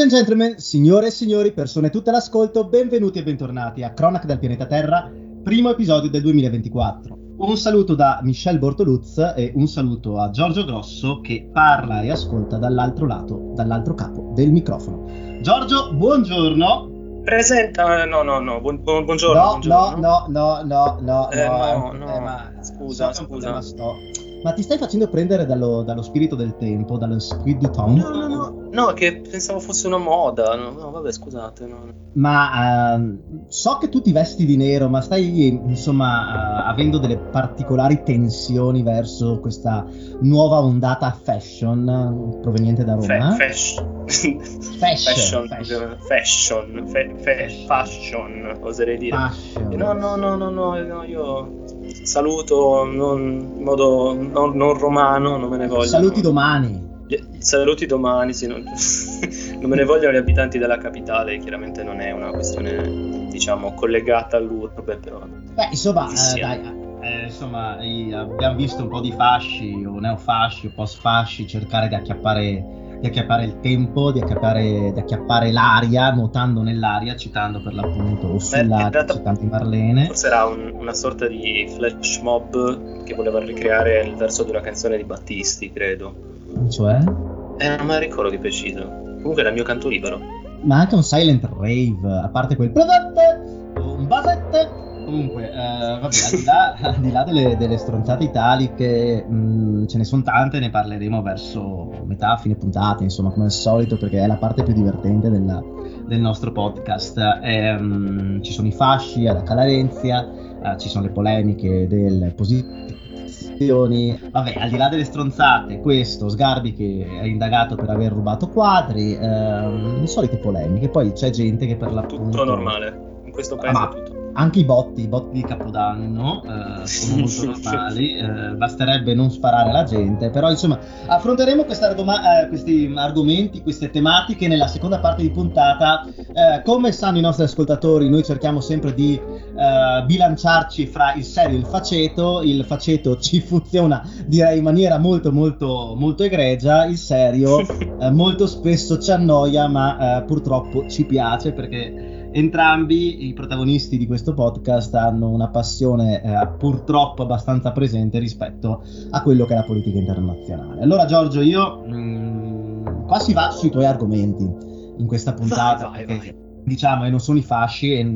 Ladies and gentlemen, signore e signori, persone tutte all'ascolto, benvenuti e bentornati a Cronac del pianeta Terra, primo episodio del 2024. Un saluto da Michel Bortoluz e un saluto a Giorgio Grosso che parla e ascolta dall'altro lato, dall'altro capo del microfono. Giorgio, buongiorno. Presenta, no, no, no, buon, buon, buongiorno. No, buongiorno. no, no, no, no, Eh, no, no, no, eh, ma scusa, so scusa. sto. Ma ti stai facendo prendere dallo, dallo spirito del tempo, dallo spirito du temps? No, no, no, no, che pensavo fosse una moda. No, no, vabbè, scusate. no. Ma ehm, so che tu ti vesti di nero, ma stai insomma eh, avendo delle particolari tensioni verso questa nuova ondata fashion proveniente da Roma? fashion. Fashion, fashion, fashion. fashion, fa- fa- fashion, oserei dire. Fashion. No, no, no, no, no, no, io saluto non, in modo non, non romano, non me ne voglio. Saluti domani. Saluti domani, sì, non, non me ne vogliono gli abitanti della capitale, chiaramente non è una questione, diciamo, collegata all'urbe, però... Beh, insomma, eh, dai, eh, insomma, abbiamo visto un po' di fasci o neofasci o post-fasci cercare di acchiappare, di acchiappare il tempo, di acchiappare, di acchiappare l'aria, nuotando nell'aria, citando per l'appunto o sull'aria, citando Marlene. Forse era un- una sorta di flash mob che voleva ricreare il verso di una canzone di Battisti, credo. Cioè? Eh, non me la ricordo di preciso. Comunque era il mio canto libero. ma anche un silent rave, a parte quel un basette. Comunque, eh, vabbè, al di là, al di là delle, delle stronzate italiche, mh, ce ne sono tante, ne parleremo verso metà, fine puntata, insomma, come al solito, perché è la parte più divertente della- del nostro podcast. Ehm, ci sono i fasci alla Calarenzia, eh, ci sono le polemiche delle posizioni. Vabbè, al di là delle stronzate, questo Sgarbi che è indagato per aver rubato quadri, ehm, le solite polemiche. Poi c'è gente che per l'appunto. Tutto normale. In questo paese Ah, ma- è tutto. Anche i botti, i botti di Capodanno eh, sono molto normali, eh, basterebbe non sparare alla gente, però insomma affronteremo argoma- eh, questi argomenti, queste tematiche nella seconda parte di puntata. Eh, come sanno i nostri ascoltatori, noi cerchiamo sempre di eh, bilanciarci fra il serio e il faceto, il faceto ci funziona direi in maniera molto molto molto egregia, il serio eh, molto spesso ci annoia ma purtroppo ci piace perché entrambi i protagonisti di questo podcast hanno una passione eh, purtroppo abbastanza presente rispetto a quello che è la politica internazionale. Allora Giorgio, io mm, qua si va sui tuoi argomenti in questa puntata, Vai, vai, perché, vai. diciamo, e non sono i fasci, e i,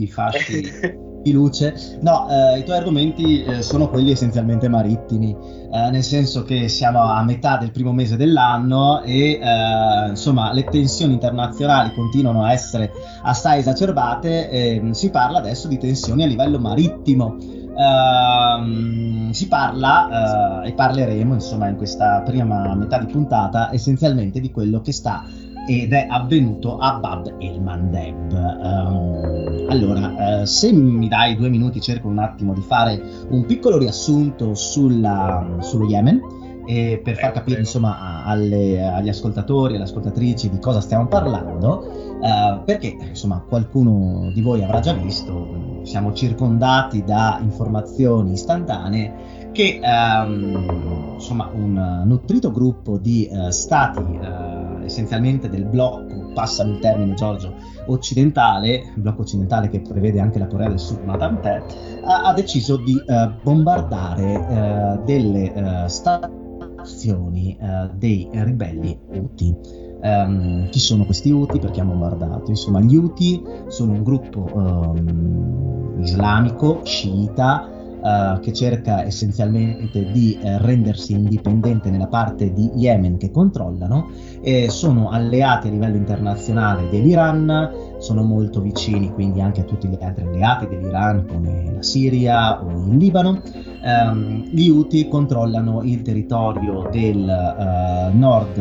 i- i fasci di luce. No, eh, i tuoi argomenti eh, sono quelli essenzialmente marittimi, eh, nel senso che siamo a metà del primo mese dell'anno e eh, insomma le tensioni internazionali continuano a essere assai esacerbate e mm, si parla adesso di tensioni a livello marittimo. Ehm, si parla eh, e parleremo insomma in questa prima metà di puntata essenzialmente di quello che sta ed è avvenuto a Bab el Mandeb. Ehm, allora, eh, se mi dai due minuti, cerco un attimo di fare un piccolo riassunto sulla- sullo Yemen. E per far capire insomma alle- agli ascoltatori e alle ascoltatrici di cosa stiamo parlando, eh, perché insomma qualcuno di voi avrà già visto, siamo circondati da informazioni istantanee che ehm, insomma un nutrito gruppo di eh, stati eh, essenzialmente del blocco, passano il termine Giorgio, occidentale, blocco occidentale che prevede anche la Corea del Sud, ma tant'è, ha, ha deciso di eh, bombardare eh, delle eh, stazioni eh, dei ribelli Houthi. Ehm, chi sono questi Houthi? Perché hanno bombardato? Insomma, gli Houthi sono un gruppo ehm, islamico, sciita, eh, che cerca essenzialmente di eh, rendersi indipendente nella parte di Yemen che controllano e sono alleati a livello internazionale dell'Iran, sono molto vicini quindi anche a tutti gli altri alleati dell'Iran come la Siria o il Libano. Ehm, gli Houthi controllano il territorio del eh, nord,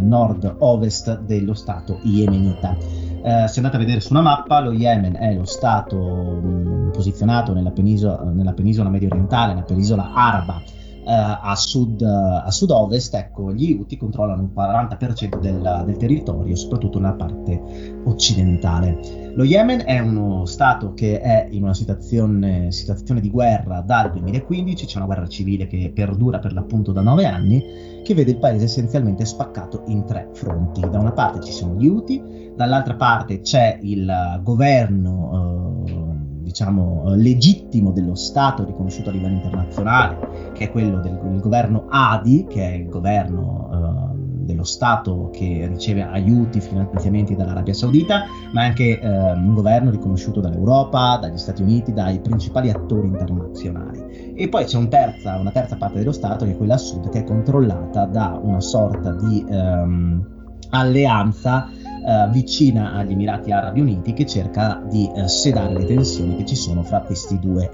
nord-ovest dello stato yemenita. Eh, se andate a vedere su una mappa, lo Yemen è lo stato mh, posizionato nella penisola, nella penisola medio orientale, nella penisola araba a, sud, a sud-ovest, ecco, gli Houthi controllano un 40% del, del territorio, soprattutto nella parte occidentale. Lo Yemen è uno stato che è in una situazione, situazione, di guerra dal 2015, c'è una guerra civile che perdura per l'appunto da nove anni, che vede il paese essenzialmente spaccato in tre fronti. Da una parte ci sono gli Houthi, dall'altra parte c'è il governo eh, diciamo, legittimo dello Stato riconosciuto a livello internazionale, che è quello del, del governo ADI, che è il governo eh, dello Stato che riceve aiuti, finanziamenti dall'Arabia Saudita, ma anche eh, un governo riconosciuto dall'Europa, dagli Stati Uniti, dai principali attori internazionali. E poi c'è un terza, una terza parte dello Stato, che è quella a sud, che è controllata da una sorta di ehm, alleanza eh, vicina agli Emirati Arabi Uniti che cerca di eh, sedare le tensioni che ci sono fra questi due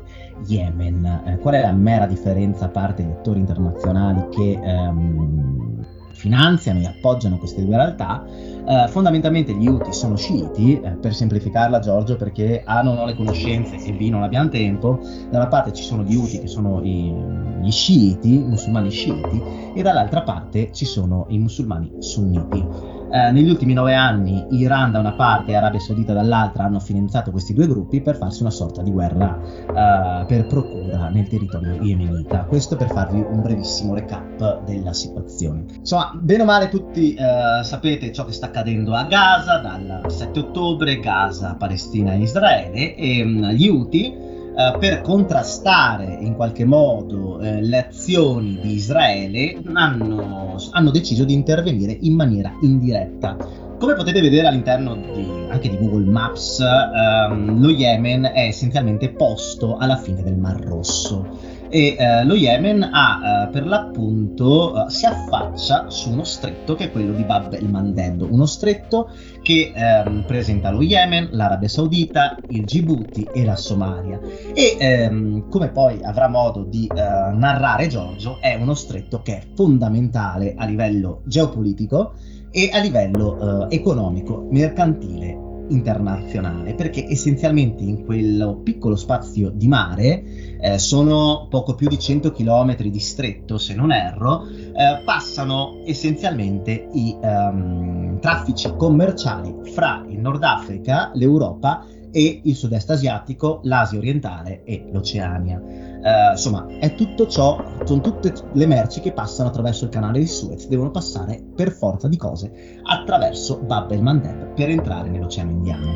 Yemen. Eh, qual è la mera differenza a parte gli attori internazionali che ehm, finanziano e appoggiano queste due realtà? Uh, fondamentalmente gli Houthi sono sciiti, eh, per semplificarla Giorgio, perché A non ho le conoscenze e B non abbiamo tempo, da una parte ci sono gli Houthi che sono i, gli sciiti, i musulmani sciiti, e dall'altra parte ci sono i musulmani sunniti. Eh, negli ultimi nove anni Iran da una parte e Arabia Saudita dall'altra hanno finanziato questi due gruppi per farsi una sorta di guerra uh, per procura nel territorio yemenita. Questo per farvi un brevissimo recap della situazione. Insomma, bene o male tutti uh, sapete ciò che sta accadendo a Gaza dal 7 ottobre, Gaza, Palestina e Israele e um, gli Houthi eh, per contrastare in qualche modo eh, le azioni di Israele hanno, hanno, deciso di intervenire in maniera indiretta. Come potete vedere all'interno di, anche di Google Maps, ehm, lo Yemen è essenzialmente posto alla fine del Mar Rosso e eh, lo Yemen ha eh, per l'appunto eh, si affaccia su uno stretto che è quello di Bab el Mandeb, uno stretto che ehm, presenta lo Yemen, l'Arabia Saudita, il Djibouti e la Somalia. E ehm, come poi avrà modo di eh, narrare Giorgio è uno stretto che è fondamentale a livello geopolitico e a livello eh, economico, mercantile internazionale perché essenzialmente in quel piccolo spazio di mare eh, sono poco più di 100 km di stretto se non erro eh, passano essenzialmente i um, traffici commerciali fra il Nord Africa, l'Europa e il sud-est asiatico, l'Asia orientale e l'Oceania. Uh, insomma, è tutto ciò, sono tutte le merci che passano attraverso il canale di Suez, devono passare per forza di cose attraverso Bab el Mandeb per entrare nell'Oceano Indiano.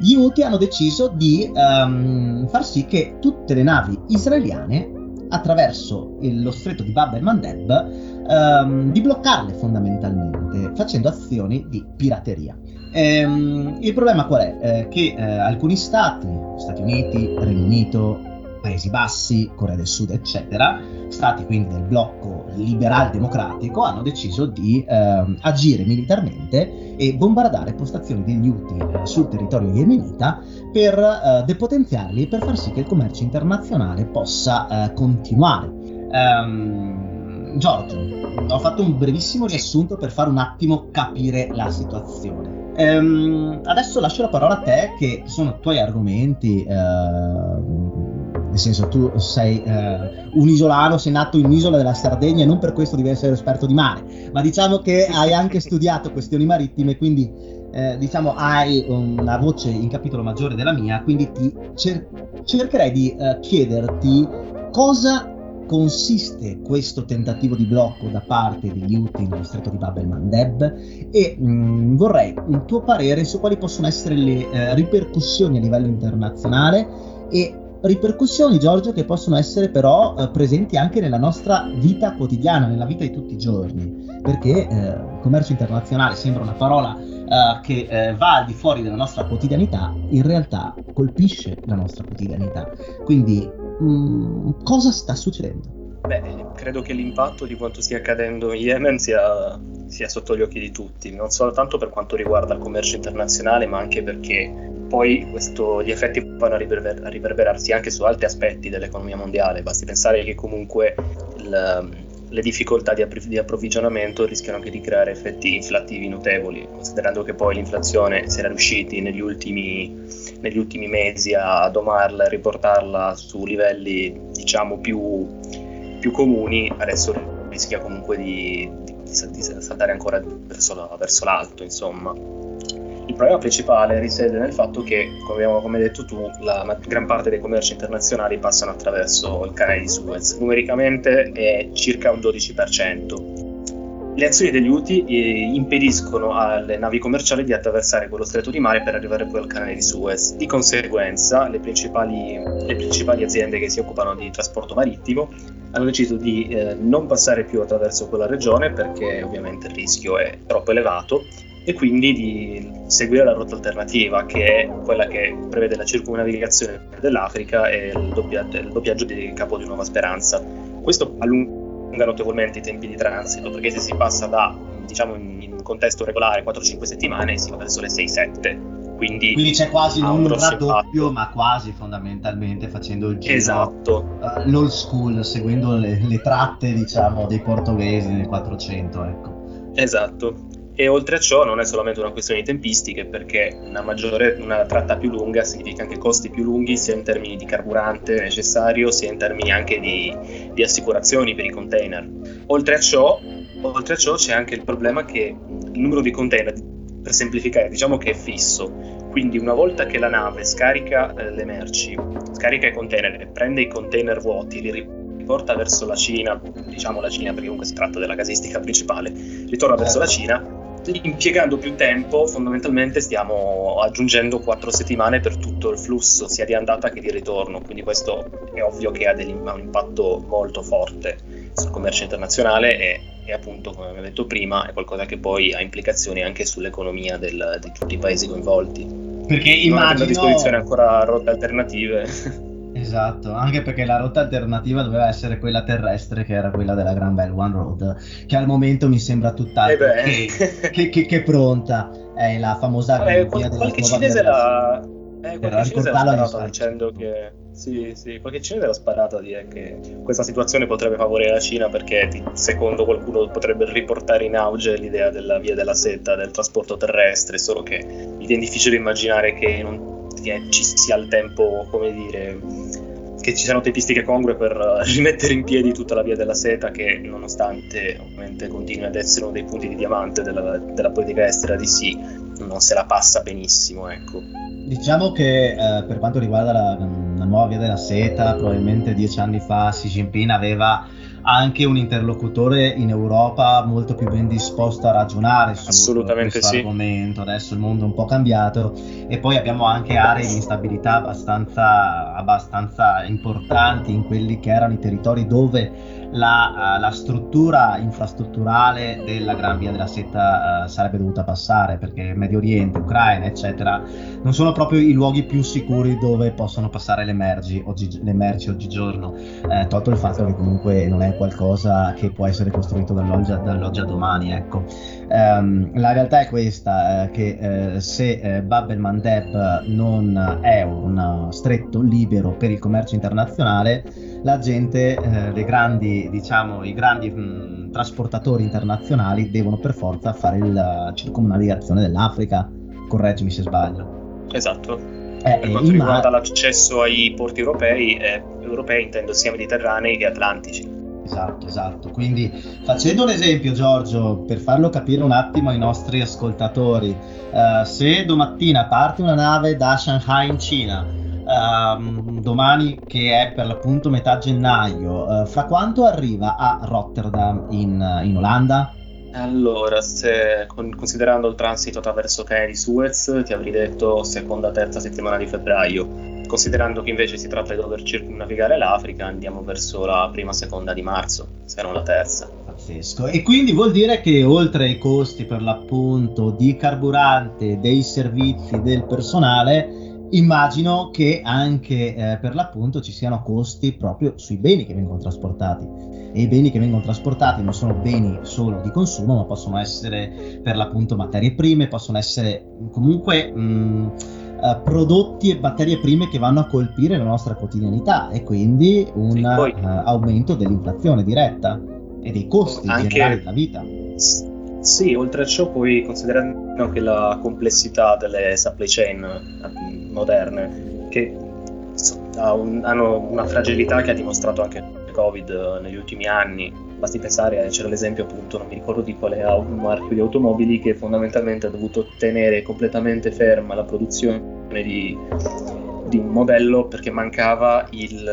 Gli Houthi hanno deciso di um, far sì che tutte le navi israeliane attraverso il, lo stretto di Bab el Mandeb um, di bloccarle fondamentalmente facendo azioni di pirateria. Ehm, il problema qual è? Eh, che eh, alcuni stati, Stati Uniti, Regno Unito, Paesi Bassi, Corea del Sud, eccetera, stati quindi del blocco liberal democratico, hanno deciso di eh, agire militarmente e bombardare postazioni degli Houthi eh, sul territorio yemenita per eh, depotenziarli e per far sì che il commercio internazionale possa eh, continuare. Um, Giorgio, ho fatto un brevissimo riassunto per fare un attimo capire la situazione. Ehm, adesso lascio la parola a te, che sono i tuoi argomenti. Eh, nel senso, tu sei eh, un isolano, sei nato in un'isola della Sardegna e non per questo devi essere esperto di mare, ma diciamo che hai anche studiato questioni marittime, quindi eh, diciamo hai una voce in capitolo maggiore della mia, quindi ti cer- cercherei di eh, chiederti cosa consiste questo tentativo di blocco da parte degli Houthi nello stretto di Bab el-Mandeb e mh, mm, vorrei un tuo parere su quali possono essere le eh, ripercussioni a livello internazionale e ripercussioni, Giorgio, che possono essere però eh, presenti anche nella nostra vita quotidiana, nella vita di tutti i giorni, perché eh, commercio internazionale sembra una parola eh, che eh, va al di fuori della nostra quotidianità, in realtà colpisce la nostra quotidianità. Quindi mm, cosa sta succedendo? Beh, credo che l'impatto di quanto stia accadendo in Yemen sia, sia, sotto gli occhi di tutti, non soltanto per quanto riguarda il commercio internazionale, ma anche perché poi questo, gli effetti vanno a, riverber- a, riverberarsi anche su altri aspetti dell'economia mondiale. Basti pensare che comunque il, le difficoltà di, app- di, approvvigionamento rischiano anche di creare effetti inflattivi notevoli, considerando che poi l'inflazione si era riusciti negli ultimi, negli ultimi mesi a domarla e riportarla su livelli diciamo più più comuni, adesso rischia comunque di, di, di saltare ancora verso, la, verso l'alto, insomma. Il problema principale risiede nel fatto che, come, come hai detto tu, la gran parte dei commerci internazionali passano attraverso il canale di Suez. Numericamente è circa un 12%. Le azioni degli UTI eh, impediscono alle navi commerciali di attraversare quello stretto di mare per arrivare poi al canale di Suez. Di conseguenza, le principali, le principali aziende che si occupano di trasporto marittimo hanno deciso di eh, non passare più attraverso quella regione perché ovviamente il rischio è troppo elevato e quindi di seguire la rotta alternativa che è quella che prevede la circumnavigazione dell'Africa e il, doppiaggio, il doppiaggio di Capo di Nuova Speranza. Questo allunga notevolmente i tempi di transito, perché se si passa da, diciamo, in contesto regolare 4-5 settimane, si va verso le 6-7. Quindi, Quindi, c'è quasi non un raddoppio, ma quasi fondamentalmente facendo il giro esatto. uh, l'old school, seguendo le, le tratte diciamo dei portoghesi nel 400. Ecco. Esatto. E oltre a ciò non è solamente una questione di tempistiche, perché una, maggiore, una tratta più lunga significa anche costi più lunghi, sia in termini di carburante necessario, sia in termini anche di, di assicurazioni per i container. Oltre a, ciò, oltre a ciò c'è anche il problema che il numero di container, per semplificare, diciamo che è fisso. Quindi una volta che la nave scarica eh, le merci, scarica i container e prende i container vuoti, li riporta verso la Cina, diciamo la Cina perché comunque si tratta della casistica principale, ritorna verso la Cina, impiegando più tempo, fondamentalmente stiamo aggiungendo quattro settimane per tutto il flusso, sia di andata che di ritorno, quindi questo è ovvio che ha un impatto molto forte sul commercio internazionale e, e, appunto, come abbiamo detto prima, è qualcosa che poi ha implicazioni anche sull'economia del, di tutti i paesi coinvolti. Perché immagino... a disposizione ancora rotte alternative. Esatto, anche perché la rotta alternativa doveva essere quella terrestre, che era quella della Gran Bell One Road, che al momento mi sembra tutt'altro eh che, che, che, che, pronta. È la famosa eh, qual- della qualche cinese la... Eh, qualche cinese l'ha sparata dicendo che... Sì, sì, qualche cinese l'ha sparata a dire che questa situazione potrebbe favorire la Cina perché secondo qualcuno potrebbe riportare in auge l'idea della via della seta, del trasporto terrestre, solo che mi viene difficile immaginare che non che ci sia il tempo, come dire, che ci siano tempistiche congrue per rimettere in piedi tutta la via della seta che nonostante ovviamente continui ad essere uno dei punti di diamante della, della politica estera di sì, non se la passa benissimo, ecco. Diciamo che eh, per quanto riguarda la, la nuova via della seta, probabilmente dieci anni fa Xi Jinping aveva anche un interlocutore in Europa molto più ben disposto a ragionare su questo sì. argomento. Adesso il mondo è un po' cambiato e poi abbiamo anche aree di instabilità abbastanza, abbastanza importanti in quelli che erano i territori dove la, uh, la, struttura infrastrutturale della Gran Via della Setta uh, sarebbe dovuta passare perché Medio Oriente, Ucraina, eccetera, non sono proprio i luoghi più sicuri dove possono passare le merci, oggi, le merci oggigiorno, eh, tolto il fatto che comunque non è qualcosa che può essere costruito dall'oggi, dall'oggi a domani. Ecco. Um, la realtà è questa, eh, che eh, se eh, Bab el Mandeb non è un stretto libero per il commercio internazionale, la gente, eh, le grandi, diciamo, i grandi mh, mm, trasportatori internazionali devono per forza fare la circumnavigazione dell'Africa. Correggimi se sbaglio. Esatto. Eh, per quanto riguarda l'accesso ai porti europei, eh, europei intendo sia mediterranei che atlantici. Esatto, esatto. Quindi facendo un esempio, Giorgio, per farlo capire un attimo ai nostri ascoltatori, uh, se domattina parte una nave da Shanghai in Cina, uh, domani che è per l'appunto metà gennaio, uh, fra quanto arriva a Rotterdam in, in Olanda? Allora, se, con, considerando il transito attraverso Canale di Suez, ti avrei detto seconda, terza settimana di febbraio Considerando che invece si tratta di dover circumnavigare l'Africa, andiamo verso la prima seconda di marzo, se non la terza. Pazzesco. E quindi vuol dire che oltre ai costi per l'appunto di carburante, dei servizi, del personale, immagino che anche eh, per l'appunto ci siano costi proprio sui beni che vengono trasportati. E i beni che vengono trasportati non sono beni solo di consumo, ma possono essere per l'appunto materie prime, possono essere comunque... Mh, mm, uh, prodotti e materie prime che vanno a colpire la nostra quotidianità e quindi un sì, poi, uh, aumento dell'inflazione diretta e dei costi anche, generali della vita. Sì, oltre a ciò poi considerando anche la complessità delle supply chain eh, moderne che un, hanno una fragilità che ha dimostrato anche Covid negli ultimi anni. Basti pensare, c'era l'esempio appunto, non mi ricordo di quale marchio di automobili, che fondamentalmente ha dovuto tenere completamente ferma la produzione di, di un modello perché mancava, il,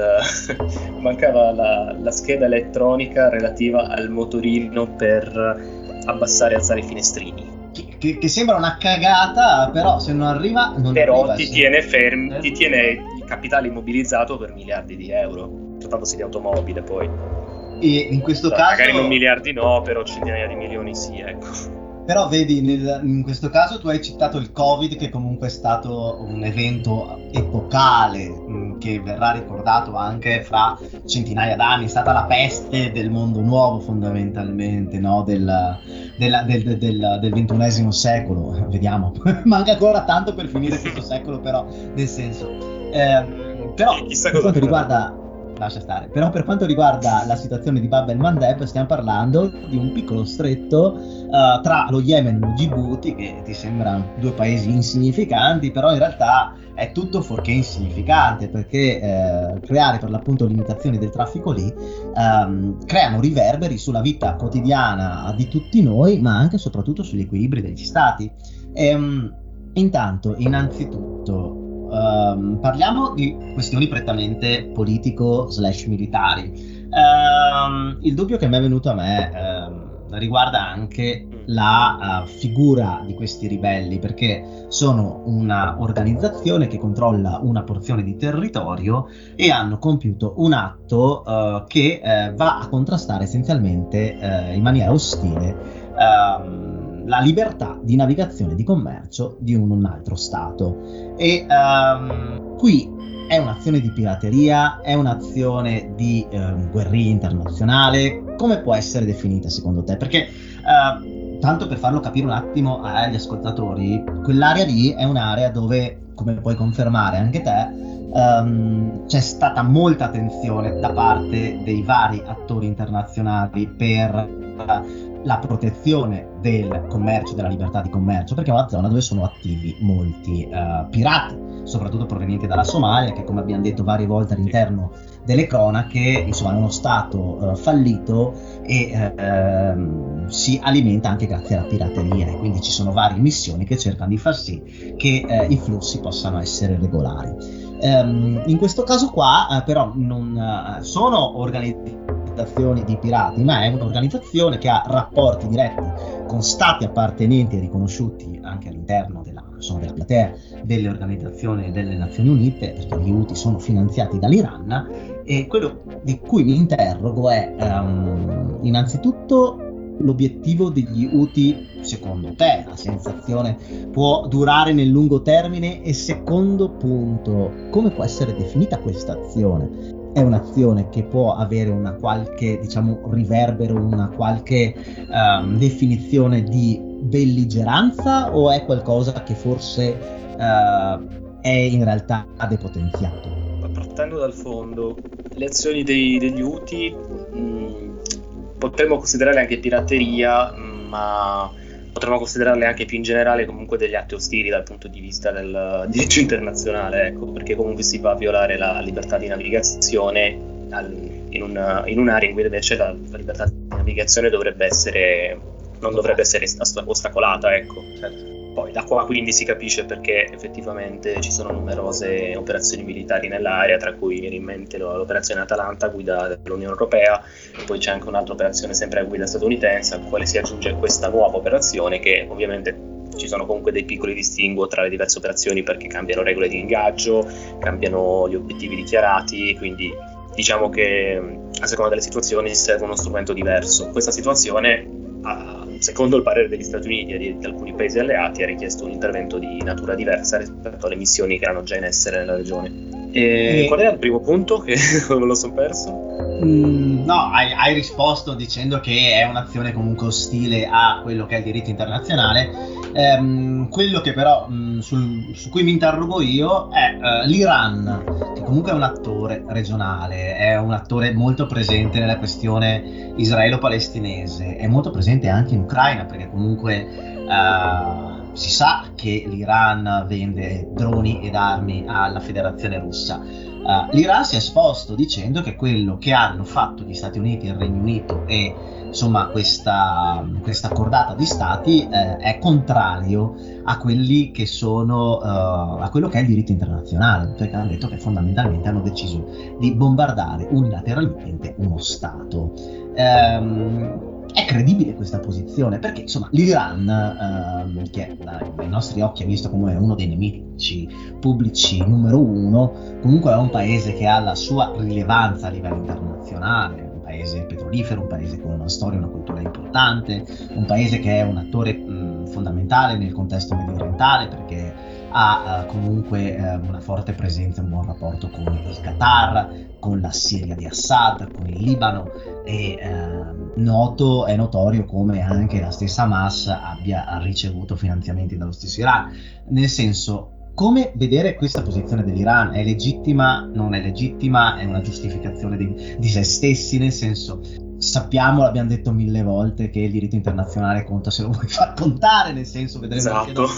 mancava la, la, scheda elettronica relativa al motorino per abbassare e alzare i finestrini. Che, che, sembra una cagata, però se non arriva non Però arriva, ti, sì. tiene fermi, ti tiene il capitale immobilizzato per miliardi di euro, trattandosi di automobile poi. E in questo cioè, caso... Magari non miliardi no, però centinaia di milioni sì, ecco. Però vedi, nel, in questo caso tu hai citato il Covid, che comunque è stato un evento epocale, mh, mm, che verrà ricordato anche fra centinaia d'anni, è stata la peste del mondo nuovo fondamentalmente, no? del, del, del, del, del ventunesimo secolo, vediamo, manca ancora tanto per finire questo secolo, però nel senso... Eh, però per quanto riguarda lascia stare. Però per quanto riguarda la situazione di Bab el Mandeb, stiamo parlando di un piccolo stretto uh, tra lo Yemen e lo Djibouti, che ti sembrano due paesi insignificanti, però in realtà è tutto fuorché insignificante, perché eh, creare per l'appunto limitazioni del traffico lì um, creano riverberi sulla vita quotidiana di tutti noi, ma anche e soprattutto sugli equilibri degli stati. E, um, intanto, innanzitutto, Um, parliamo di questioni prettamente politico-slash militari. Um, il dubbio che mi è venuto a me um, riguarda anche la uh, figura di questi ribelli, perché sono una organizzazione che controlla una porzione di territorio e hanno compiuto un atto uh, che uh, va a contrastare essenzialmente in maniera ostile la libertà di navigazione e di commercio di un, un altro Stato. E um, qui è un'azione di pirateria, è un'azione di um, guerriglia internazionale, come può essere definita secondo te? Perché uh, tanto per farlo capire un attimo agli ascoltatori, quell'area lì è un'area dove, come puoi confermare anche te, um, c'è stata molta attenzione da parte dei vari attori internazionali per la protezione del commercio, della libertà di commercio, perché è una zona dove sono attivi molti uh, pirati, soprattutto provenienti dalla Somalia, che come abbiamo detto varie volte all'interno delle cronache, insomma è uno stato uh, fallito e uh, si alimenta anche grazie alla pirateria e quindi ci sono varie missioni che cercano di far sì che eh, i flussi possano essere regolari. Um, in questo caso qua però non sono organizzati organizzazioni di pirati, ma è un'organizzazione che ha rapporti diretti con stati appartenenti e riconosciuti anche all'interno della, della platea delle organizzazioni delle Nazioni Unite, perché gli UTI sono finanziati dall'Iran. E quello di cui mi interrogo è um, innanzitutto l'obiettivo degli UTI secondo te la sensazione può durare nel lungo termine e secondo punto come può essere definita questa azione è un'azione che può avere una qualche, diciamo, riverbero, una qualche um, definizione di belligeranza o è qualcosa che forse uh, è in realtà depotenziato? Partendo dal fondo, le azioni dei, degli UTI mh, mm, potremmo considerarle anche pirateria, ma potremmo considerarle anche più in generale comunque degli atti ostili dal punto di vista del diritto internazionale, ecco, perché comunque si va a violare la libertà di navigazione al, in, una, in, un'area in cui invece la, la, libertà di navigazione dovrebbe essere, non dovrebbe essere ostacolata, ecco. Certo. Poi da qua quindi si capisce perché effettivamente ci sono numerose operazioni militari nell'area, tra cui viene in mente l'operazione Atalanta guidata dall'Unione Europea, e poi c'è anche un'altra operazione sempre a guida statunitense, al quale si aggiunge questa nuova operazione che ovviamente ci sono comunque dei piccoli distinguo tra le diverse operazioni perché cambiano regole di ingaggio, cambiano gli obiettivi dichiarati, quindi diciamo che a seconda delle situazioni serve uno strumento diverso. Questa situazione ha secondo il parere degli Stati Uniti e di, di, alcuni paesi alleati, ha richiesto un intervento di natura diversa rispetto alle missioni che erano già in essere nella regione. E, e... qual era il primo punto che me lo sono perso? Mm, no, hai, hai, risposto dicendo che è un'azione comunque ostile a quello che è il diritto internazionale. Ehm, quello che però mh, mm, sul, su cui mi interrogo io è uh, l'Iran, che comunque è un attore regionale, è un attore molto presente nella questione israelo-palestinese, è molto presente anche in Ucraina, perché comunque uh, si sa che l'Iran vende droni ed armi alla Federazione russa. Uh, L'Iran si è esposto dicendo che quello che hanno fatto gli Stati Uniti, il Regno Unito e insomma questa, questa cordata di stati eh, è contrario a quelli che sono uh, a quello che è il diritto internazionale perché hanno detto che fondamentalmente hanno deciso di bombardare unilateralmente uno stato um, è credibile questa posizione perché insomma l'Iran ehm, che dai nostri occhi è visto come uno dei nemici pubblici numero uno comunque è un paese che ha la sua rilevanza a livello internazionale un paese petrolifero un paese con una storia una cultura importante un paese che è un attore mh, fondamentale nel contesto medio orientale perché ha uh, comunque uh, una forte presenza, un buon rapporto con il Qatar, con la Siria di Assad, con il Libano e uh, noto, è notorio come anche la stessa Hamas abbia ricevuto finanziamenti dallo stesso Iran. Nel senso, come vedere questa posizione dell'Iran? È legittima? Non è legittima? È una giustificazione di, di se stessi? Nel senso, sappiamo, l'abbiamo detto mille volte, che il diritto internazionale conta se lo vuoi far contare, nel senso vedremo esatto. anche dopo.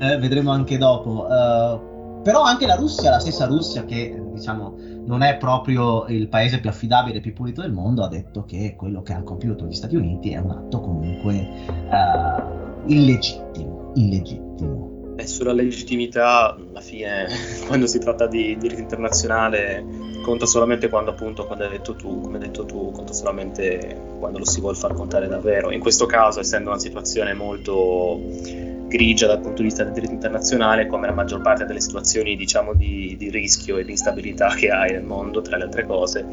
Eh, vedremo anche dopo. Uh, però anche la Russia, la stessa Russia che diciamo non è proprio il paese più affidabile e più pulito del mondo, ha detto che quello che hanno compiuto gli Stati Uniti è un atto comunque uh, illegittimo, illegittimo. E sulla legittimità, alla fine, quando si tratta di diritto internazionale, conta solamente quando, appunto, quando hai detto tu, come hai detto tu, conta solamente quando lo si vuole far contare davvero. In questo caso, essendo una situazione molto grigia dal punto di vista del diritto internazionale, come la maggior parte delle situazioni, diciamo, di, di rischio e di instabilità che hai nel mondo, tra le altre cose,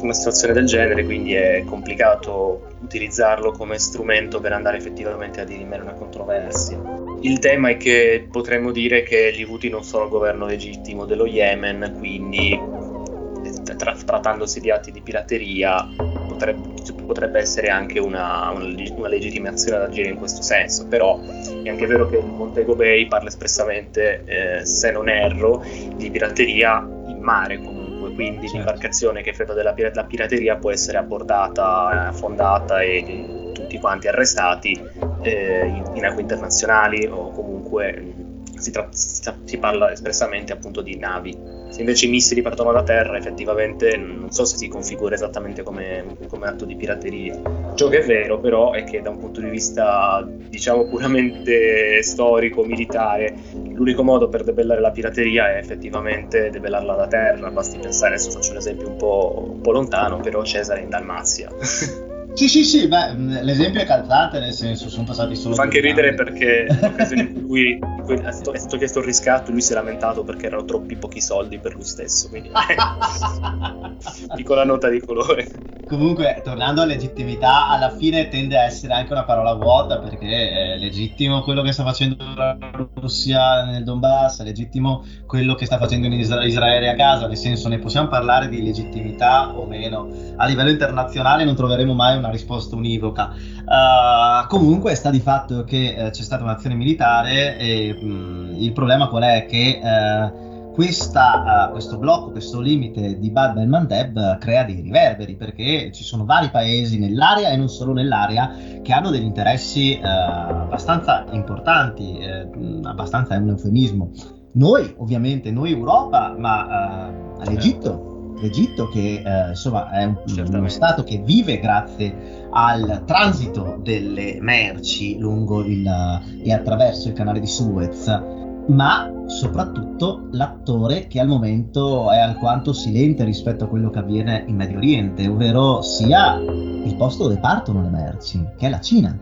una situazione del genere, quindi è complicato utilizzarlo come strumento per andare effettivamente a dirimere una controversia. Il tema è che potremmo dire che gli Houthi non sono il governo legittimo dello Yemen, quindi eh, tra- trattandosi di atti di pirateria potrebbe, potrebbe essere anche una, una, una, legittimazione ad agire in questo senso, però è anche vero che Montego Bay parla espressamente, eh, se non erro, di pirateria in mare comunque quindi certo. l'imbarcazione che effettua della pir- pirateria può essere abbordata, affondata e tutti quanti arrestati eh, in, in, acque internazionali o comunque si, tra- si, parla espressamente appunto di navi. Se invece i missili partono da terra, effettivamente non so se si configura esattamente come, come atto di pirateria. Ciò che è vero, però, è che da un punto di vista, diciamo, puramente storico, militare, l'unico modo per debellare la pirateria è effettivamente debellarla da terra. Basti pensare, adesso faccio un esempio un po', un po lontano, però Cesare in Dalmazia. Sì, sì, sì, beh, l'esempio è calzante, nel senso, sono passati solo... Fa anche ridere perché l'occasione in cui lui in cui è stato chiesto il riscatto, lui si è lamentato perché erano troppi pochi soldi per lui stesso, quindi piccola nota di colore. Comunque, tornando a legittimità, alla fine tende a essere anche una parola vuota perché è legittimo quello che sta facendo la Russia nel Donbass, è legittimo quello che sta facendo in Isra- Israele a Gaza, nel senso ne possiamo parlare di legittimità o meno. A livello internazionale non troveremo mai una risposta univoca. Uh, comunque sta di fatto che uh, c'è stata un'azione militare e mh, mm, il problema qual è? Che uh, questa, questo blocco, questo limite di Bab el Mandeb crea dei riverberi perché ci sono vari paesi nell'area e non solo nell'area che hanno degli interessi abbastanza importanti, eh, abbastanza è un eufemismo. Noi, ovviamente, noi Europa, ma l'Egitto, l'Egitto che insomma è un, uno stato che vive grazie al transito delle merci lungo il, e attraverso il canale di Suez ma soprattutto l'attore che al momento è alquanto silente rispetto a quello che avviene in Medio Oriente, ovvero sia il posto dove partono le merci, che è la Cina.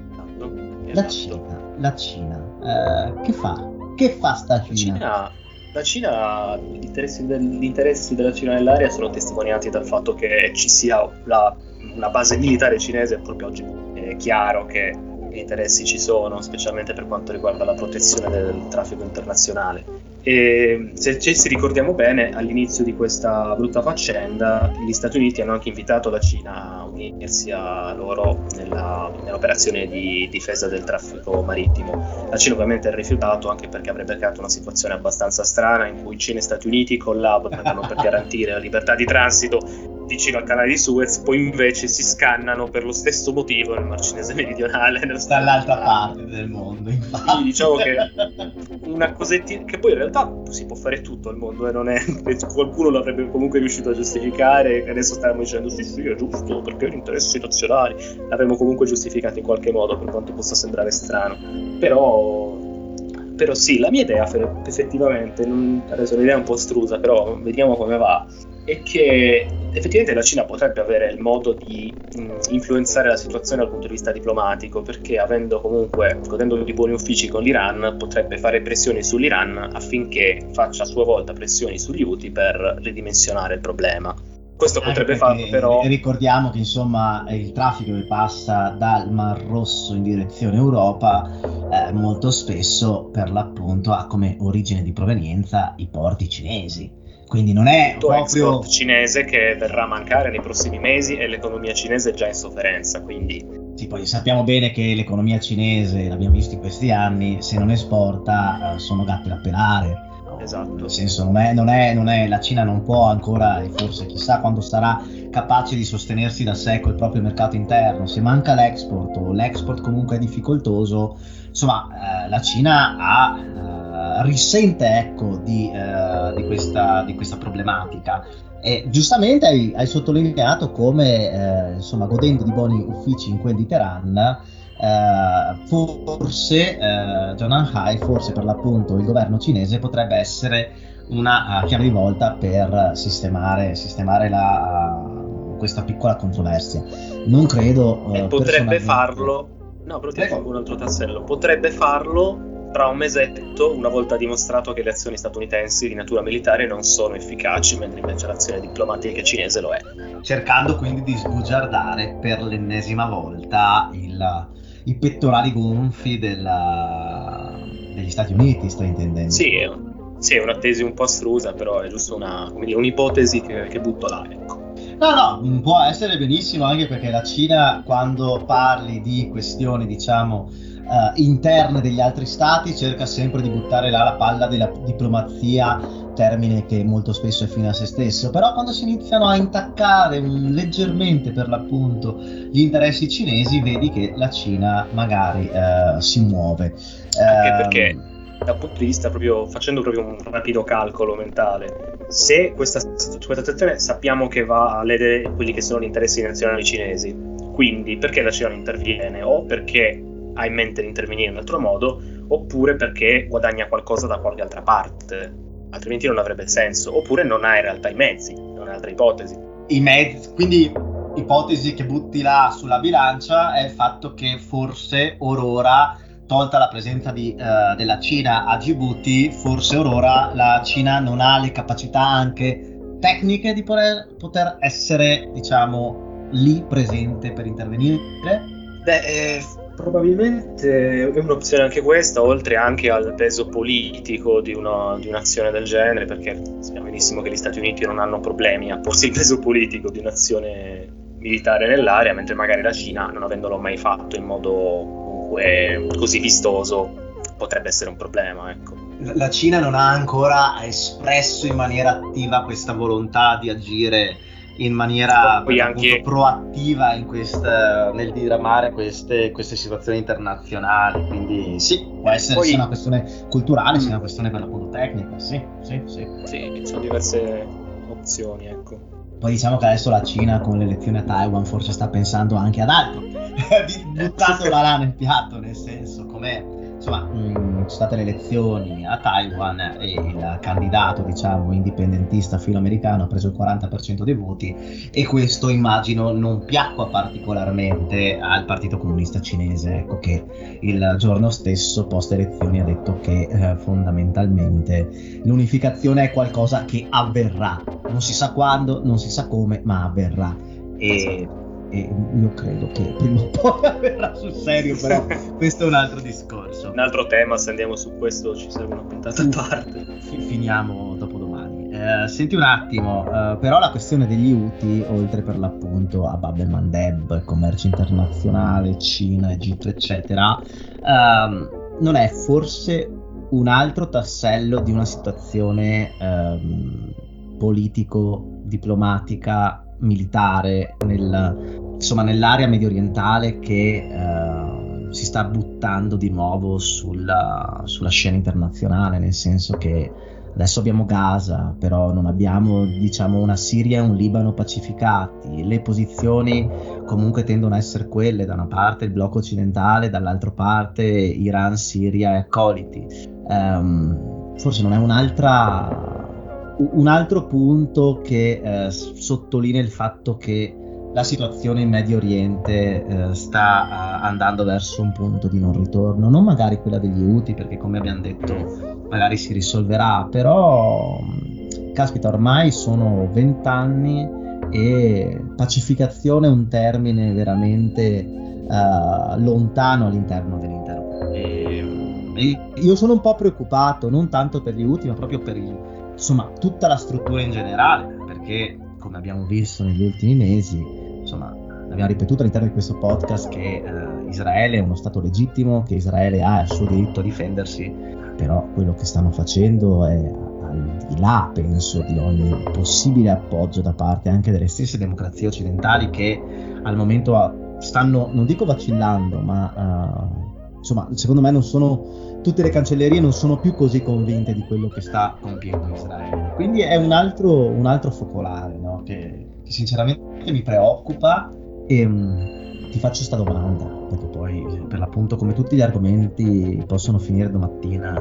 La Cina, la Cina. Eh, che fa? Che fa sta Cina? Cina, la Cina gli, interessi del, gli interessi della Cina nell'area sono testimoniati dal fatto che ci sia la, una base militare cinese proprio oggi. È chiaro che interessi ci sono, specialmente per quanto riguarda la protezione del traffico internazionale. E se ci ricordiamo bene, all'inizio di questa brutta faccenda, gli Stati Uniti hanno anche invitato la Cina a unirsi a loro nella, nell'operazione di difesa del traffico marittimo. La Cina ovviamente ha rifiutato anche perché avrebbe creato una situazione abbastanza strana in cui Cina e Stati Uniti collaborano per garantire la libertà di transito vicino al canale di Suez, poi invece si scannano per lo stesso motivo nel Mar Cinese meridionale. Dall'altra parte del mondo, infatti. Quindi diciamo che una cosettina, che poi in realtà si può fare tutto al mondo, eh, non è, qualcuno l'avrebbe comunque riuscito a giustificare, adesso stiamo dicendo sì sì è giusto perché gli interessi nazionali, l'avremmo comunque giustificato in qualche modo per quanto possa sembrare strano, però però sì, la mia idea effettivamente, non, adesso l'idea è un po' strusa, però vediamo come va, è che effettivamente la Cina potrebbe avere il modo di mh, influenzare la situazione dal punto di vista diplomatico, perché avendo comunque, godendo di buoni uffici con l'Iran, potrebbe fare pressioni sull'Iran affinché faccia a sua volta pressioni sugli UTI per ridimensionare il problema. Questo Anche potrebbe farlo però... Ricordiamo che insomma il traffico che passa dal Mar Rosso in direzione Europa eh, molto spesso per l'appunto ha come origine di provenienza i porti cinesi quindi non è proprio... export cinese che verrà a mancare nei prossimi mesi e l'economia cinese è già in sofferenza, quindi... Sì, poi sappiamo bene che l'economia cinese, l'abbiamo visto in questi anni, se non esporta eh, sono gatti da pelare. Esatto. Nel senso, non è, non, è, non è, la Cina non può ancora, e forse chissà quando sarà capace di sostenersi da sé col proprio mercato interno. Se manca l'export o l'export comunque è difficoltoso, insomma, eh, la Cina ha... Eh, risente ecco, di, uh, di, questa, di, questa, problematica. E giustamente hai, hai sottolineato come, eh, insomma, godendo di buoni uffici in quel di Teheran, eh, forse eh, John Hai, forse per l'appunto il governo cinese potrebbe essere una uh, chiave di volta per sistemare, sistemare la, uh, questa piccola controversia. Non credo. Uh, potrebbe farlo. No, però ti aggiungo un altro tassello. Potrebbe farlo tra un mesetto, una volta dimostrato che le azioni statunitensi di natura militare non sono efficaci, mentre invece l'azione diplomatica cinese lo è. Cercando quindi di sbugiardare per l'ennesima volta il, i pettorali gonfi della, degli Stati Uniti, stai intendendo? Sì, è, sì, è una tesi un po' astrusa, però è giusto una, dire, un'ipotesi che, che butto là, ecco. No, no, può essere benissimo anche perché la Cina quando parli di questioni, diciamo, uh, interne degli altri stati, cerca sempre di buttare là la palla della diplomazia, termine che molto spesso è fine a se stesso, però quando si iniziano a intaccare um, leggermente per l'appunto gli interessi cinesi, vedi che la Cina magari uh, si muove. Anche uh, perché dal punto di vista proprio facendo proprio un rapido calcolo mentale se questa, questa situazione sappiamo che va a ledere quelli che sono gli interessi nazionali cinesi quindi perché la Cina non interviene o perché ha in mente di intervenire in un altro modo, oppure perché guadagna qualcosa da qualche altra parte, altrimenti non avrebbe senso, oppure non ha in realtà i mezzi, non ha altre ipotesi. I mezzi, quindi ipotesi che butti là sulla bilancia è il fatto che forse Aurora tolta la presenza di, uh, della Cina a Djibouti, forse Aurora la Cina non ha le capacità anche tecniche di poter, poter essere, diciamo, lì presente per intervenire? Beh, eh, Probabilmente è un'opzione anche questa, oltre anche al peso politico di, uno, di, un'azione del genere, perché sappiamo benissimo che gli Stati Uniti non hanno problemi a porsi il peso politico di un'azione militare nell'area, mentre magari la Cina, non avendolo mai fatto in modo comunque così vistoso, potrebbe essere un problema. Ecco. La Cina non ha ancora espresso in maniera attiva questa volontà di agire in maniera anche... proattiva in questa, nel diramare queste, queste, situazioni internazionali. Quindi sì, può essere Poi... sia una questione culturale, sia una questione per l'appunto tecnica. Sì, sì, sì. Sì, ci sono diverse opzioni, ecco. Poi diciamo che adesso la Cina con l'elezione a Taiwan forse sta pensando anche ad altro, buttandola là nel piatto, nel senso com'è insomma, mh, mm, sono state le elezioni a Taiwan e il candidato, diciamo, indipendentista filoamericano ha preso il 40% dei voti e questo immagino non piacqua particolarmente al Partito Comunista Cinese, ecco che il giorno stesso post elezioni ha detto che eh, fondamentalmente l'unificazione è qualcosa che avverrà, non si sa quando, non si sa come, ma avverrà. E io credo che prima o poi avverrà sul serio, però questo è un altro discorso. Un altro tema, se andiamo su questo ci serve una puntata a parte. Finiamo dopo domani. Eh, senti un attimo, eh, però la questione degli UTI, oltre per l'appunto a Bab el Mandeb, commercio internazionale, Cina, Egitto, eccetera, ehm, non è forse un altro tassello di una situazione ehm, politico-diplomatica militare nel, insomma, nell'area medio orientale che eh, si sta buttando di nuovo sulla, sulla scena internazionale, nel senso che Adesso abbiamo Gaza, però non abbiamo diciamo, una Siria e un Libano pacificati. Le posizioni comunque tendono a essere quelle, da una parte il blocco occidentale, dall'altra parte Iran, Siria e accoliti. Um, forse non è un'altra un altro punto che eh, sottolinea il fatto che la situazione in Medio Oriente eh, sta uh, andando verso un punto di non ritorno, non magari quella degli Houthi, perché come abbiamo detto magari si risolverà, però caspita, ormai sono vent'anni e pacificazione è un termine veramente uh, lontano all'interno dell'intero. E, io sono un po' preoccupato, non tanto per gli Houthi, ma proprio per il, insomma, tutta la struttura in generale, perché come abbiamo visto negli ultimi mesi, insomma, abbiamo ripetuto all'interno di questo podcast che eh, Israele è uno Stato legittimo, che Israele ha il suo diritto a difendersi, però quello che stanno facendo è al di là, penso, di ogni possibile appoggio da parte anche delle stesse democrazie occidentali che al momento stanno, non dico vacillando, ma uh, insomma, secondo me non sono tutte le cancellerie non sono più così convinte di quello che sta compiendo Israele. Quindi è un altro, un altro focolare no? che, che sinceramente mi preoccupa e um, ti faccio questa domanda, perché poi per l'appunto come tutti gli argomenti possono finire domattina,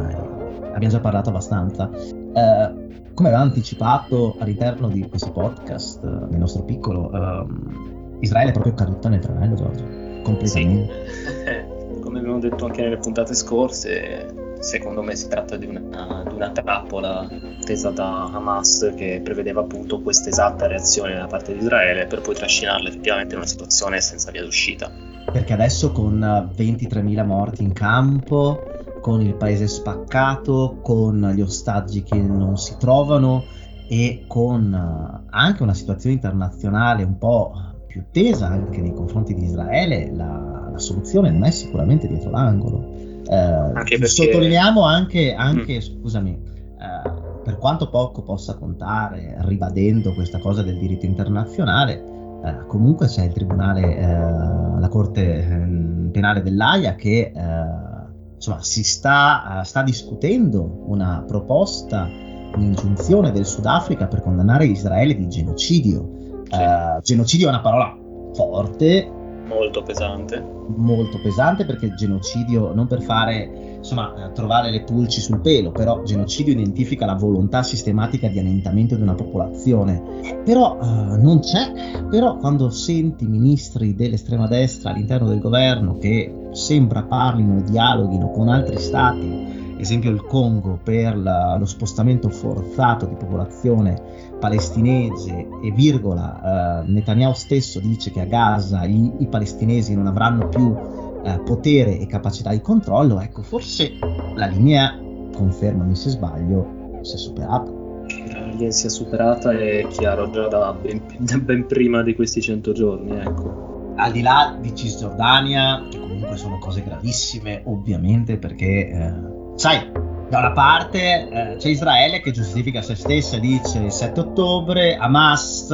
abbiamo già parlato abbastanza. Uh, come aveva anticipato all'interno di questo podcast, uh, nel nostro piccolo, uh, Israele è proprio caduta nel tranello, Giorgio, completamente. Sì. come abbiamo detto anche nelle puntate scorse, secondo me si tratta di una, di una trappola tesa da Hamas che prevedeva appunto questa esatta reazione da parte di Israele per poi trascinarla effettivamente in una situazione senza via d'uscita. Perché adesso con 23.000 morti in campo, con il paese spaccato, con gli ostaggi che non si trovano e con anche una situazione internazionale un po' più tesa anche nei confronti di Israele, la, la soluzione non è sicuramente dietro l'angolo. Eh, anche perché... Sottolineiamo anche, anche mm. scusami, eh, per quanto poco possa contare, ribadendo questa cosa del diritto internazionale, eh, comunque c'è il tribunale, eh, la Corte ehm, Penale dell'AIA che eh, insomma, si sta, sta discutendo una proposta, un'ingiunzione del Sudafrica per condannare Israele di genocidio. Sì. genocidio è una parola forte, molto pesante. Molto pesante perché genocidio, non per fare, insomma, eh, trovare le pulci sul pelo, però genocidio identifica la volontà sistematica di annientamento di una popolazione. Però uh, non c'è, però quando senti ministri dell'estrema destra all'interno del governo che sembra parlino e dialoghino con altri stati, esempio il Congo per la, lo spostamento forzato di popolazione palestinese e virgola, eh, Netanyahu stesso dice che a Gaza i, i palestinesi non avranno più eh, potere e capacità di controllo, ecco, forse la linea, confermami se sbaglio, si è superata. La linea si è superata è chiaro già da ben, da ben prima di questi 100 giorni, ecco. Al di là di Cisgiordania, che comunque sono cose gravissime, ovviamente, perché, eh, sai, da una parte eh, c'è Israele che giustifica se stessa, dice il 7 ottobre, Hamas,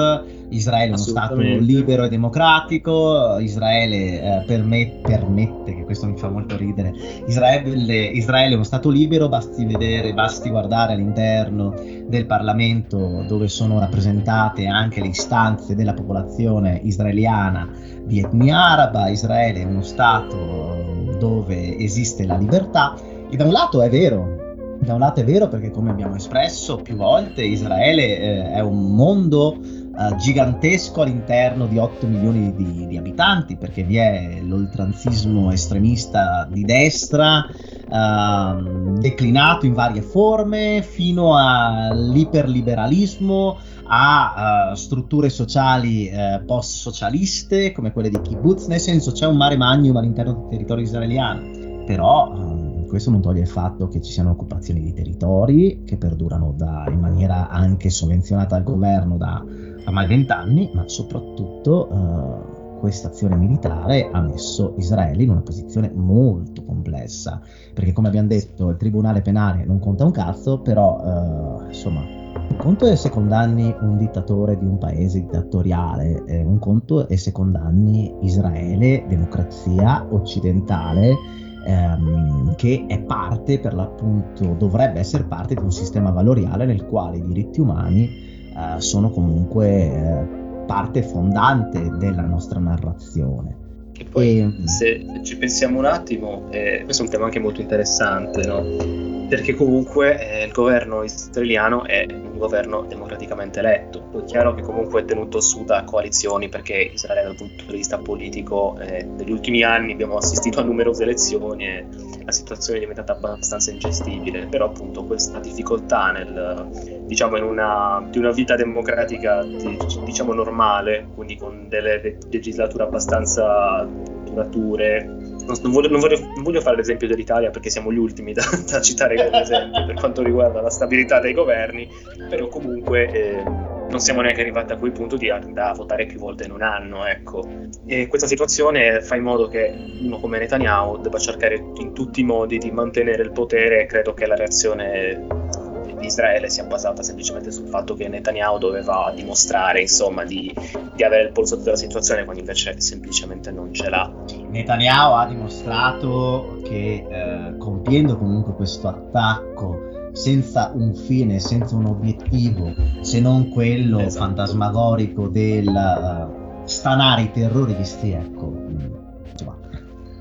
Israele è uno Stato libero e democratico, Israele eh, permet- permette, che questo mi fa molto ridere, Israele, Israele, è uno Stato libero, basti vedere, basti guardare all'interno del Parlamento dove sono rappresentate anche le istanze della popolazione israeliana di etnia araba, Israele è uno Stato dove esiste la libertà e da un lato è vero, da un lato è vero perché come abbiamo espresso più volte Israele eh, è un mondo eh, gigantesco all'interno di 8 milioni di, di, abitanti perché vi è l'oltranzismo estremista di destra eh, declinato in varie forme fino all'iperliberalismo a uh, strutture sociali uh, post-socialiste come quelle di kibbutz, nel senso c'è un mare magnum all'interno del territorio israeliano, però um, questo non toglie il fatto che ci siano occupazioni di territori che perdurano da, in maniera anche sovvenzionata dal governo da ormai vent'anni, ma soprattutto uh, questa azione militare ha messo Israele in una posizione molto complessa, perché come abbiamo detto il tribunale penale non conta un cazzo, però uh, insomma conto è se condanni un dittatore di un paese dittatoriale, eh, un conto è se condanni Israele, democrazia occidentale, ehm, che è parte, per l'appunto, dovrebbe essere parte di un sistema valoriale nel quale i diritti umani eh, sono comunque eh, parte fondante della nostra narrazione. E poi, e... Se, se, ci pensiamo un attimo, eh, questo è un tema anche molto interessante, no? perché comunque eh, il governo israeliano è un governo democraticamente eletto. È chiaro che comunque è tenuto su da coalizioni perché Israele dal punto di vista politico eh, negli ultimi anni abbiamo assistito a numerose elezioni la situazione è diventata abbastanza ingestibile, però appunto questa difficoltà nel, diciamo, in una, di una vita democratica diciamo normale, quindi con delle legislature abbastanza durature, non voglio, non, voglio, non voglio, fare l'esempio dell'Italia perché siamo gli ultimi da, da citare come esempio per quanto riguarda la stabilità dei governi, però comunque eh, non siamo neanche arrivati a quel punto di andare a votare più volte in un anno. Ecco. Questa situazione fa in modo che uno come Netanyahu debba cercare in tutti i modi di mantenere il potere e credo che la reazione Israele sia basata semplicemente sul fatto che Netanyahu doveva dimostrare insomma, di, di, avere il polso della situazione quando invece semplicemente non ce l'ha. Netanyahu ha dimostrato che eh, compiendo comunque questo attacco senza un fine, senza un obiettivo, se non quello esatto. fantasmagorico del uh, stanare i terroristi, ecco,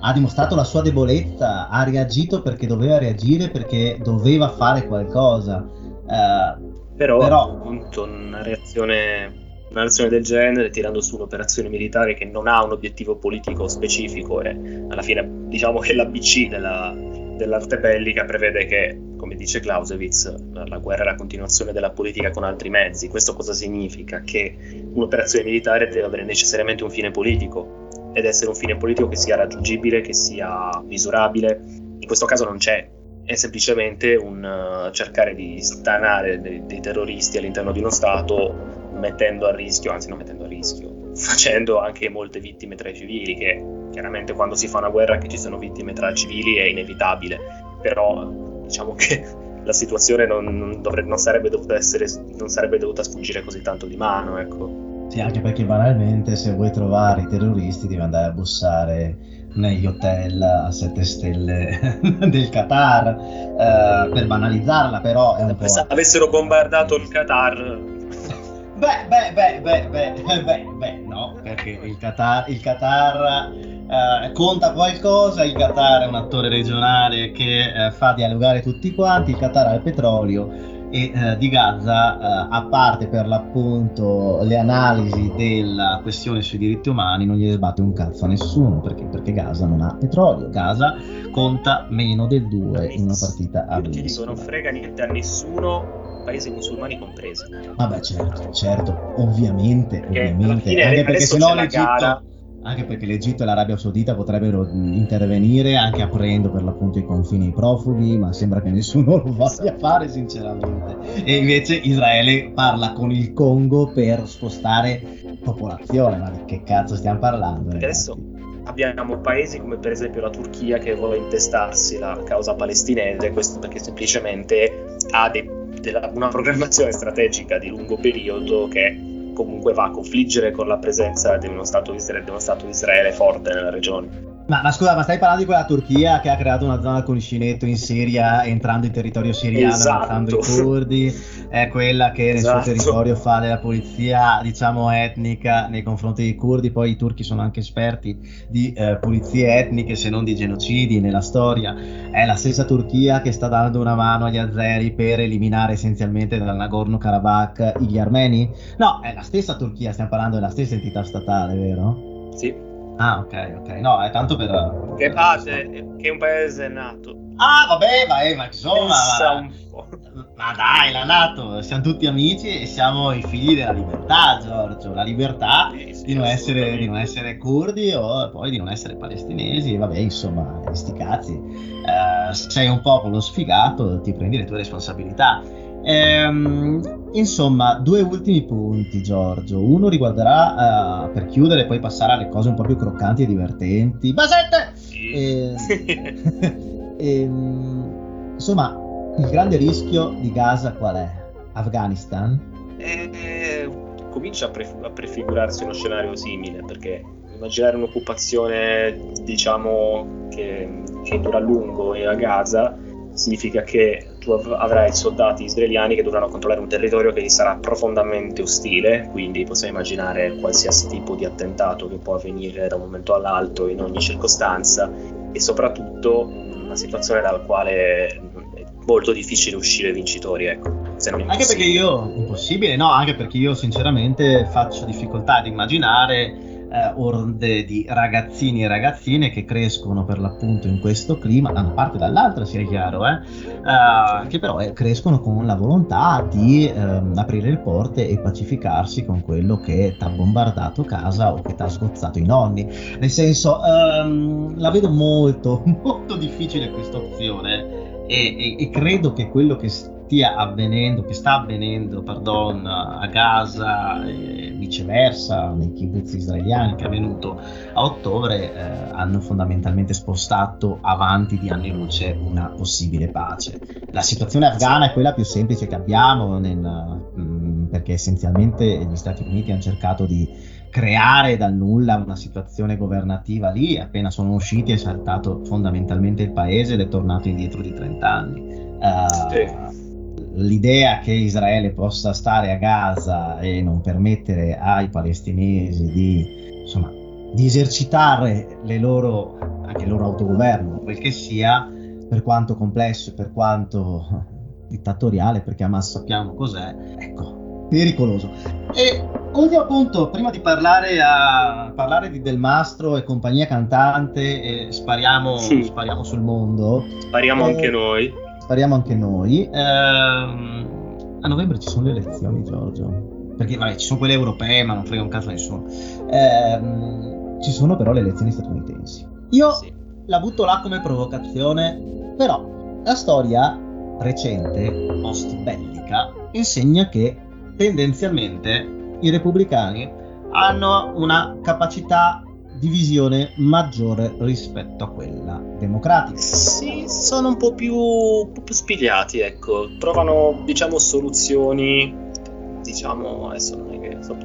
ha dimostrato la sua debolezza, ha reagito perché doveva reagire, perché doveva fare qualcosa. Uh, però, però, appunto una reazione, una reazione, del genere, tirando su un'operazione militare che non ha un obiettivo politico specifico e alla fine diciamo che l'ABC della, dell'arte bellica prevede che, come dice Clausewitz, la guerra è la continuazione della politica con altri mezzi. Questo cosa significa? Che un'operazione militare deve avere necessariamente un fine politico ed essere un fine politico che sia raggiungibile, che sia misurabile. In questo caso non c'è, è semplicemente un uh, cercare di stanare dei, dei, terroristi all'interno di uno Stato mettendo a rischio, anzi non mettendo a rischio, facendo anche molte vittime tra i civili, che chiaramente quando si fa una guerra che ci siano vittime tra i civili è inevitabile, però diciamo che la situazione non, non, dovrebbe, non, sarebbe, dovuta essere, non sarebbe dovuta sfuggire così tanto di mano, ecco. Sì, anche perché banalmente se vuoi trovare i terroristi devi andare a bussare negli hotel a 7 stelle del Qatar uh, per banalizzarla però è un po'... Se avessero bombardato il Qatar. Beh beh beh beh beh beh, beh no perché il Qatar, il Qatar uh, conta qualcosa il Qatar è un attore regionale che uh, fa dialogare tutti quanti il Qatar ha il petrolio e eh, di Gaza, eh, a parte per l'appunto le analisi della questione sui diritti umani, non gli sbatte un cazzo a nessuno perché, perché Gaza non ha petrolio. Gaza conta meno del 2 in una partita a Io ti dico, non frega niente a nessuno, paesi musulmani compresi. Vabbè, certo, certo, ovviamente, perché ovviamente. Anche perché sennò l'Egitto. Gara anche perché l'Egitto e l'Arabia Saudita potrebbero intervenire anche aprendo per l'appunto i confini ai profughi, ma sembra che nessuno lo voglia fare sinceramente. E invece Israele parla con il Congo per spostare popolazione, ma di che cazzo stiamo parlando? Adesso abbiamo paesi come per esempio la Turchia che vuole intestarsi la causa palestinese, questo perché semplicemente ha dei, della, una programmazione strategica di lungo periodo che comunque va a confliggere con la presenza di uno Stato, Israele, di stato Israele forte nella regione. Ma, ma, scusa, ma stai parlando di quella Turchia che ha creato una zona con il cinetto in Siria, entrando in territorio siriano, esatto. ammazzando i curdi? È quella che esatto. nel suo esatto. territorio fa della polizia, diciamo, etnica nei confronti dei curdi. Poi i turchi sono anche esperti di eh, pulizie etniche, se non di genocidi nella storia. È la stessa Turchia che sta dando una mano agli azeri per eliminare essenzialmente dal Nagorno-Karabakh gli armeni? No, è la stessa Turchia, stiamo parlando della stessa entità statale, vero? Sì. Ah, ok, ok. No, è tanto per... Che pace, che è un paese nato. Ah, vabbè, ma, eh, ma insomma... Po'. Ma dai, la Nato, siamo tutti amici e siamo i figli della libertà, Giorgio. La libertà sì, sì, di, non essere, di, non essere, curdi o poi di non essere palestinesi. Vabbè, insomma, sti cazzi. Uh, sei un popolo sfigato, ti prendi le tue responsabilità. Ehm, insomma, due ultimi punti, Giorgio. Uno riguarderà, uh, per chiudere e poi passare alle cose un po' più croccanti e divertenti. Basette! Sì. E, e, insomma, il grande rischio di Gaza qual è? Afghanistan? Eh, comincia a, pre- a prefigurarsi uno scenario simile, perché immaginare un'occupazione, diciamo, che, che dura a lungo e a Gaza significa che tu avrai soldati israeliani che dovranno controllare un territorio che gli sarà profondamente ostile, quindi possiamo immaginare qualsiasi tipo di attentato che può avvenire da un momento all'altro in ogni circostanza e soprattutto una situazione dalla quale è molto difficile uscire vincitori, ecco. Anche perché io, impossibile, no, anche perché io sinceramente faccio difficoltà ad immaginare eh, orde di ragazzini e ragazzine che crescono per l'appunto in questo clima, da una parte e dall'altra sia chiaro, eh, eh, che però eh, crescono con la volontà di ehm, aprire le porte e pacificarsi con quello che ti ha bombardato casa o che ti ha sgozzato i nonni. Nel senso, ehm, la vedo molto, molto difficile questa opzione e, e, e credo che quello che stia avvenendo, che sta avvenendo, pardon, a Gaza e viceversa, nei kibbutz israeliani che è avvenuto a ottobre, eh, hanno fondamentalmente spostato avanti di anni luce una possibile pace. La situazione afghana è quella più semplice che abbiamo, nel, mh, mm, perché essenzialmente gli Stati Uniti hanno cercato di creare dal nulla una situazione governativa lì, appena sono usciti è saltato fondamentalmente il paese ed è tornato indietro di 30 anni. Uh, sì l'idea che Israele possa stare a Gaza e non permettere ai palestinesi di, insomma, di esercitare loro, anche il loro autogoverno, quel che sia, per quanto complesso e per quanto dittatoriale, perché Hamas sappiamo cos'è, ecco, pericoloso. E ultimo punto, prima di parlare, a, parlare di Del Mastro e compagnia cantante, e spariamo, sì. spariamo sul mondo. Spariamo eh, anche noi spariamo anche noi. Ehm, a novembre ci sono le elezioni, Giorgio. Perché vabbè, ci sono quelle europee, ma non frega un cazzo a nessuno. Ehm, ci sono però le elezioni statunitensi. Io sì. la butto là come provocazione, però la storia recente, post-bellica, insegna che tendenzialmente i repubblicani hanno una capacità di visione maggiore rispetto a quella democratica. Sì, sono un po' più, un po più spigliati, ecco, trovano diciamo soluzioni, diciamo, adesso non è che so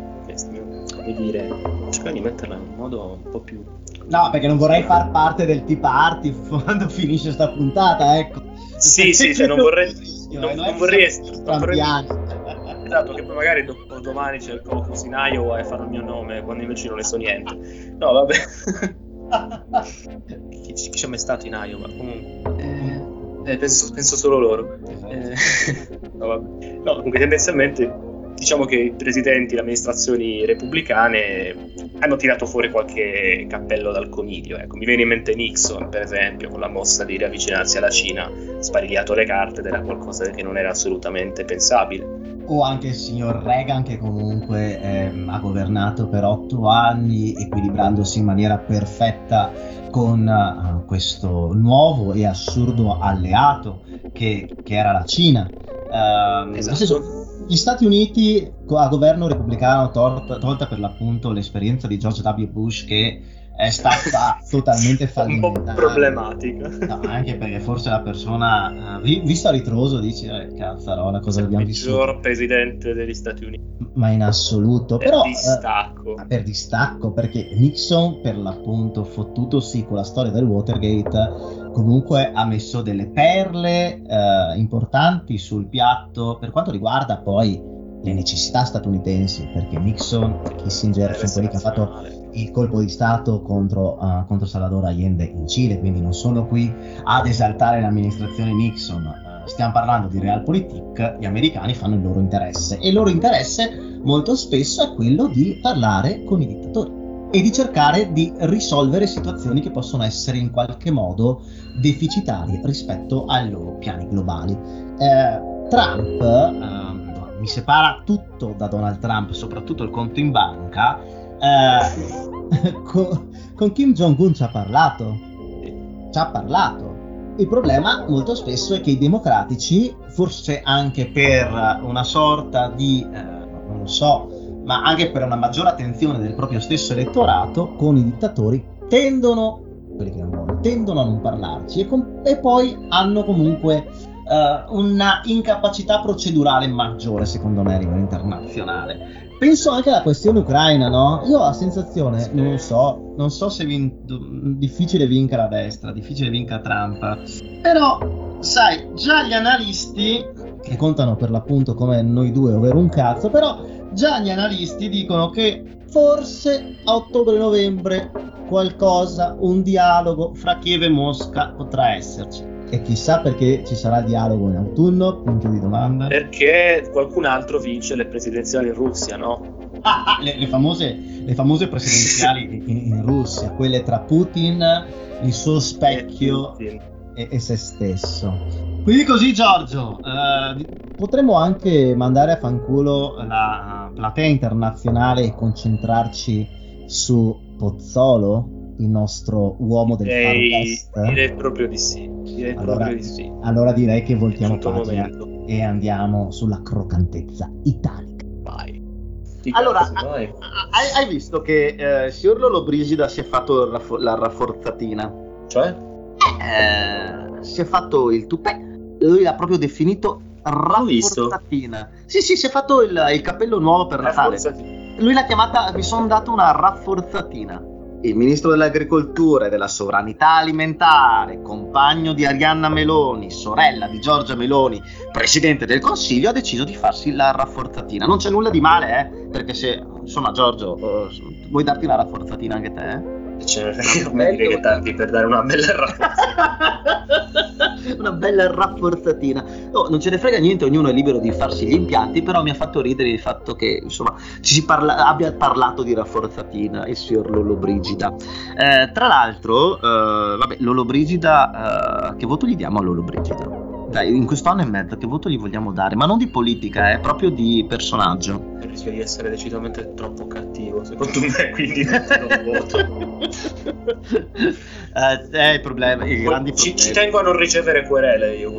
come dire, cercare di metterla in un modo un po' più... No, perché non vorrei far parte del Tea Party quando finisce sta puntata, ecco. Sì, sì, cioè non vorrei... Non, non vorrei... Non vorrei esatto, che poi magari dopo domani cerco così in Iowa e farò il mio nome quando invece non ne so niente. No, vabbè. chi, chi c'è mai stato in Iowa? Comunque. Eh, eh, penso, penso, solo loro. Eh, no, vabbè. no, comunque tendenzialmente diciamo che i presidenti, le amministrazioni repubblicane hanno tirato fuori qualche cappello dal coniglio. Ecco, mi viene in mente Nixon, per esempio, con la mossa di riavvicinarsi alla Cina, sparigliato le carte ed era qualcosa che non era assolutamente pensabile o anche il signor Reagan che comunque ehm, ha governato per otto anni equilibrandosi in maniera perfetta con uh, questo nuovo e assurdo alleato che, che era la Cina. Uh, esatto. Gli Stati Uniti a governo repubblicano tolta, tolta per l'appunto l'esperienza di George W. Bush che è stata totalmente fallimentare. Un po' problematica. No, anche perché forse la persona, uh, visto a ritroso, dice, eh, cazzarola, cosa è abbiamo visto? Il peggior presidente degli Stati Uniti. Ma in assoluto. Per Però, distacco. Uh, per distacco, perché Nixon, per l'appunto, fottutosi con la storia del Watergate, comunque ha messo delle perle uh, importanti sul piatto per quanto riguarda poi le necessità statunitensi, perché Nixon e Kissinger sono quelli che hanno fatto il colpo di Stato contro, uh, contro, Salvador Allende in Cile, quindi non sono qui ad esaltare l'amministrazione Nixon, uh, stiamo parlando di realpolitik, gli americani fanno il loro interesse e il loro interesse molto spesso è quello di parlare con i dittatori e di cercare di risolvere situazioni che possono essere in qualche modo deficitarie rispetto ai loro piani globali. Eh, Trump, eh, mi separa tutto da Donald Trump, soprattutto il conto in banca, eh, con, con, Kim Jong-un ci ha parlato. Ci ha parlato. Il problema molto spesso è che i democratici, forse anche per una sorta di, eh, non lo so, ma anche per una maggiore attenzione del proprio stesso elettorato, con i dittatori tendono, quelli che non vogliono, tendono a non parlarci e, com- e poi hanno comunque uh, una incapacità procedurale maggiore, secondo me, a livello internazionale. Penso anche alla questione ucraina, no? Io ho la sensazione, non so, non so se vin- difficile vinca la destra, difficile vinca Trump, però, sai, già gli analisti, che contano per l'appunto come noi due, ovvero un cazzo, però già gli analisti dicono che forse a ottobre-novembre qualcosa, un dialogo fra Kiev e Mosca potrà esserci. E chissà perché ci sarà dialogo in autunno? Punto di domanda. Perché qualcun altro vince le presidenziali in Russia, no? Ah, ah le, le, famose, le, famose, presidenziali in, in, Russia, quelle tra Putin, il suo specchio e, e, e se stesso. Quindi così Giorgio, eh, potremmo anche mandare a fanculo la platea internazionale e concentrarci su Pozzolo? il nostro uomo del direi, Far? Direi proprio di sì. Direi allora, proprio di sì. Allora direi che voltiamo pagina momento. e andiamo sulla croccantezza italica. Vai. allora, vai. Hai, hai, visto che eh, signor Lollobrigida si è fatto raffo- la rafforzatina? Cioè? Eh, si è fatto il tupè. Lui l'ha proprio definito rafforzatina. Sì, sì, si è fatto il, il cappello nuovo per Natale. Lui l'ha chiamata, mi sono dato una rafforzatina il ministro dell'agricoltura e della sovranità alimentare, compagno di Arianna Meloni, sorella di Giorgia Meloni, presidente del Consiglio, ha deciso di farsi la rafforzatina. Non c'è nulla di male, eh? Perché se, insomma, Giorgio, uh, vuoi darti una rafforzatina anche te? Eh? Ce ne dire che tanti per dare una bella rafforzatina. una bella rafforzatina. Oh, non ce ne frega niente, ognuno è libero di farsi gli impianti, però mi ha fatto ridere il fatto che insomma ci si parla, abbia parlato di rafforzatina il signor Lollobrigida. Eh, tra l'altro, eh, vabbè, Lollobrigida, eh, che voto gli diamo a Lollobrigida? Dai, in questo anno e mezzo che voto gli vogliamo dare? Ma non di politica, è eh, proprio di personaggio. Rischia di essere decisamente troppo cattivo, secondo me, quindi non voto. eh, è il problema, i grandi ci, ci, tengo a non ricevere querele io.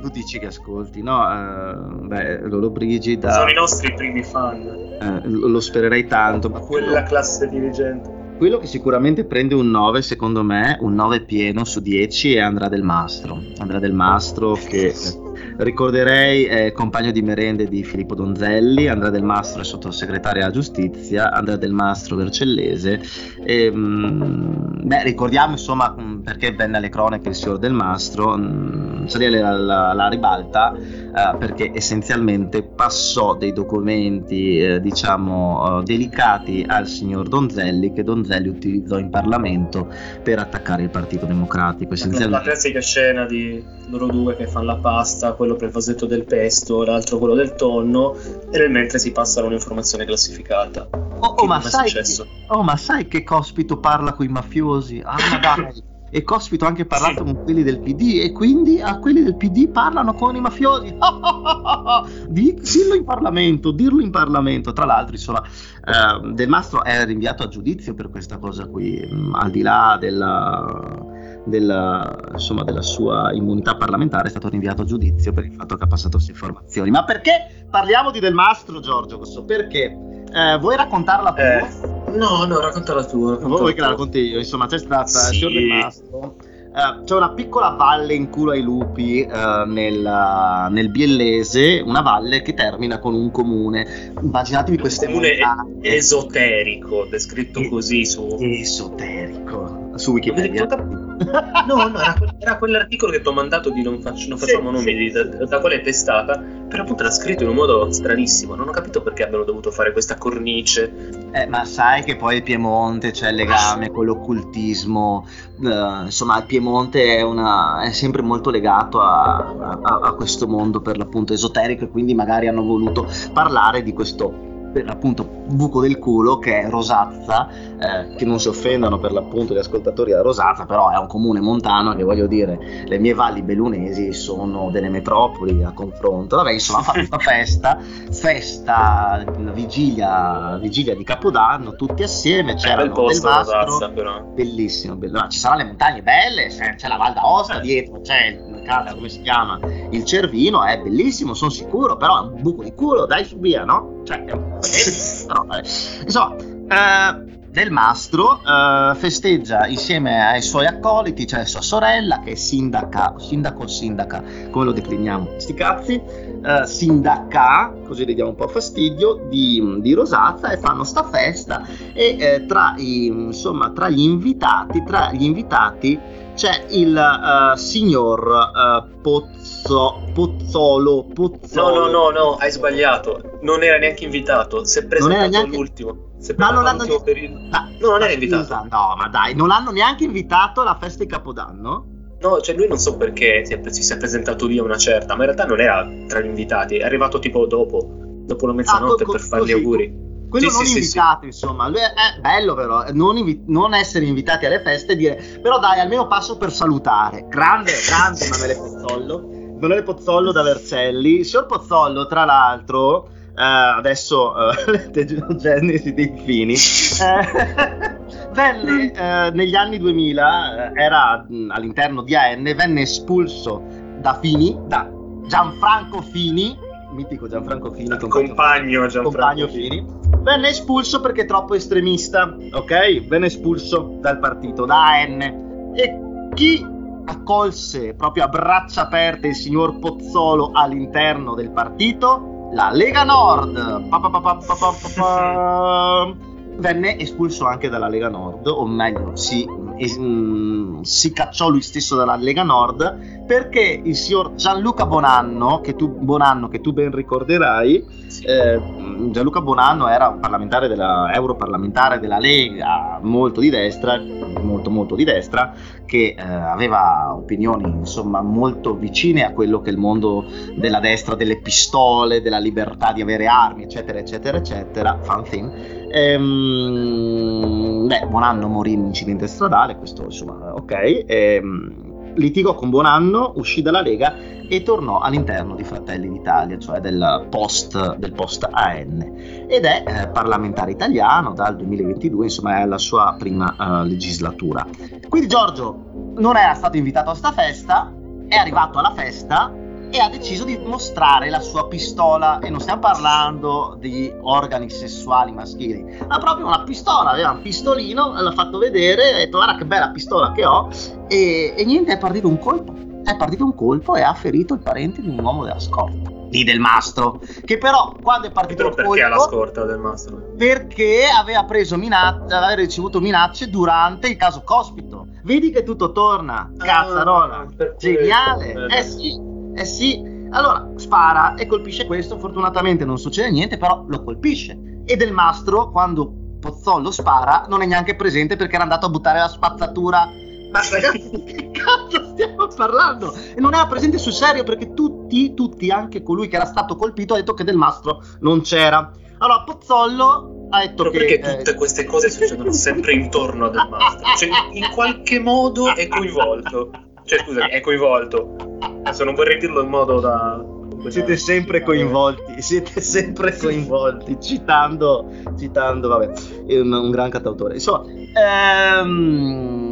Tu dici che ascolti, no? Uh, beh, Lolo Brigida... Sono i nostri primi fan. Uh, lo spererei tanto. Ma quella classe dirigente. Quello che sicuramente prende un 9, secondo me, un 9 pieno su 10 è Andrea Del Mastro. Andrea Del Mastro che ricorderei è compagno di merende di Filippo Donzelli, Andrea Del Mastro è sottosegretario alla giustizia, Andrea Del Mastro Vercellese. E, mh, beh, ricordiamo insomma perché venne alle cronache il signor Del Mastro, mh, salire la, la, la ribalta eh, perché essenzialmente passò dei documenti eh, diciamo eh, delicati al signor Donzelli che Donzelli utilizzò in Parlamento per attaccare il Partito Democratico. La classica scena di loro due che fanno la pasta, quello per il vasetto del pesto, l'altro quello del tonno, e nel mentre si passano un'informazione classificata. Oh, oh, ma sai, che, oh, ma sai che Cospito parla con i mafiosi? Ah, ma dai! e Cospito ha anche parlato con quelli del PD e quindi a quelli del PD parlano con i mafiosi. dirlo in Parlamento, dirlo in Parlamento. Tra l'altro, insomma, eh, Del Mastro è rinviato a giudizio per questa cosa qui, mm, al di là della, della, insomma, della sua immunità parlamentare, è stato rinviato a giudizio per il fatto che ha passato queste informazioni. Ma perché parliamo di Del Mastro, Giorgio? Perché? Eh, vuoi raccontarla tu? Eh. No, no, raccontala tu. Raccontala Vuoi che la racconti io? Insomma, c'è stata sì. il signor Mastro. Uh, c'è una piccola valle in culo ai lupi uh, nel, uh, nel, Biellese, una valle che termina con un comune. Immaginatevi queste comune montagne. esoterico, descritto e- così su esoterico su Wikipedia. no, no, era, era, quell'articolo che ti ho mandato di non, faccio, non facciamo sì, nomi sì. Di, da, da quale testata, però appunto era scritto in un modo stranissimo, non ho capito perché abbiano dovuto fare questa cornice. Eh, ma sai che poi il Piemonte c'è il legame con l'occultismo, uh, insomma il Piemonte è, una, è sempre molto legato a, a, a questo mondo per l'appunto esoterico e quindi magari hanno voluto parlare di questo per l'appunto buco del culo che è Rosazza, eh, che non si offendano per l'appunto gli ascoltatori da Rosazza, però è un comune montano che voglio dire, le mie valli bellunesi sono delle metropoli a confronto. Vabbè, insomma, ha fatto questa festa, festa, vigilia, vigilia di Capodanno, tutti assieme, c'era il posto Mastro, Rosazza, però. bellissimo, bellissimo. Ci saranno le montagne belle, c'è la Val d'Aosta dietro, c'è il cazzo, come si chiama? Il Cervino, è bellissimo, sono sicuro, però è un buco di culo, dai su via, no? Cioè, però, insomma, eh, del mastro uh, festeggia insieme ai suoi accoliti, cioè sua sorella che è sindaca, sindaco o sindaca, come lo decliniamo? Sti cazzi, uh, sindaca, così le diamo un po' fastidio, di, di Rosazza e fanno sta festa e eh, tra, i, insomma, tra gli invitati, tra gli invitati c'è il uh, signor uh, Pozzo, Pozzolo, Pozzolo. No, no, no, no, hai sbagliato. Non era neanche invitato. Si è presentato neanche... l'ultimo. Si è no, non hanno neanche... periodo. Ah, no, non era invitato. Scusa, no, ma dai, non l'hanno neanche invitato alla festa di Capodanno? No, cioè lui non so perché si, è, si, è presentato lì a una certa, ma in realtà non era tra gli invitati, è arrivato tipo dopo, dopo la mezzanotte ah, co- per fare gli auguri quello sì, non sì, invitato, sì, insomma, è, bello però, non, invi- non, essere invitati alle feste e dire, però dai, almeno passo per salutare. Grande, grande Emanuele Pozzollo, Emanuele Pozzollo da Vercelli. Signor Pozzollo, tra l'altro, eh, adesso eh, le genesi dei fini, eh, venne eh, negli anni 2000, eh, era mh, all'interno di AN, venne espulso da Fini, da Gianfranco Fini, mitico Gianfranco Fini, compagno, Gianfranco Fini venne espulso perché troppo estremista, ok? Venne espulso dal partito, da AN. E chi accolse proprio a braccia aperte il signor Pozzolo all'interno del partito? La Lega Nord. Pa, pa, pa, venne espulso anche dalla Lega Nord, o meglio, si, mm, si cacciò lui stesso dalla Lega Nord perché il signor Gianluca Bonanno, che tu, Bonanno, che tu ben ricorderai, eh, Gianluca Bonanno era un parlamentare della, europarlamentare della Lega, molto di destra, molto molto di destra, che eh, aveva opinioni insomma molto vicine a quello che è il mondo della destra, delle pistole, della libertà di avere armi, eccetera, eccetera, eccetera, fun thing. Ehm, beh, Bonanno morì in un incidente stradale, questo insomma, ok. Ehm, litigò con Buonanno, uscì dalla Lega e tornò all'interno di Fratelli d'Italia, cioè del post, del post AN. Ed è eh, parlamentare italiano dal 2022, insomma è la sua prima uh, legislatura. Quindi Giorgio non era stato invitato a sta festa, è arrivato alla festa e ha deciso di mostrare la sua pistola e non stiamo parlando di organi sessuali maschili ma proprio una pistola aveva un pistolino l'ha fatto vedere ha detto guarda che bella pistola che ho e, e niente è partito un colpo è partito un colpo e ha ferito il parente di un uomo della scorta di Del Mastro che però quando è partito il perché colpo perché ha la scorta Del Mastro? perché aveva preso minacce aveva ricevuto minacce durante il caso Cospito. Vedi che tutto torna ah, cazzarola geniale. eh sì eh sì, allora spara e colpisce questo, fortunatamente non succede niente, però lo colpisce. E del mastro, quando Pozzollo spara, non è neanche presente perché era andato a buttare la spazzatura. Ma ragazzi, che cazzo stiamo parlando? E non era presente sul serio perché tutti, tutti, anche colui che era stato colpito, ha detto che del mastro non c'era. Allora, Pozzollo ha detto Però che... Perché tutte eh... queste cose succedono sempre intorno a del mastro? Cioè, in qualche modo è coinvolto. Cioè, scusa, è coinvolto. Adesso non vorrei dirlo in modo da. Siete sempre coinvolti, siete sempre coinvolti, citando, citando, vabbè, un, un gran cantautore. Insomma, ehm,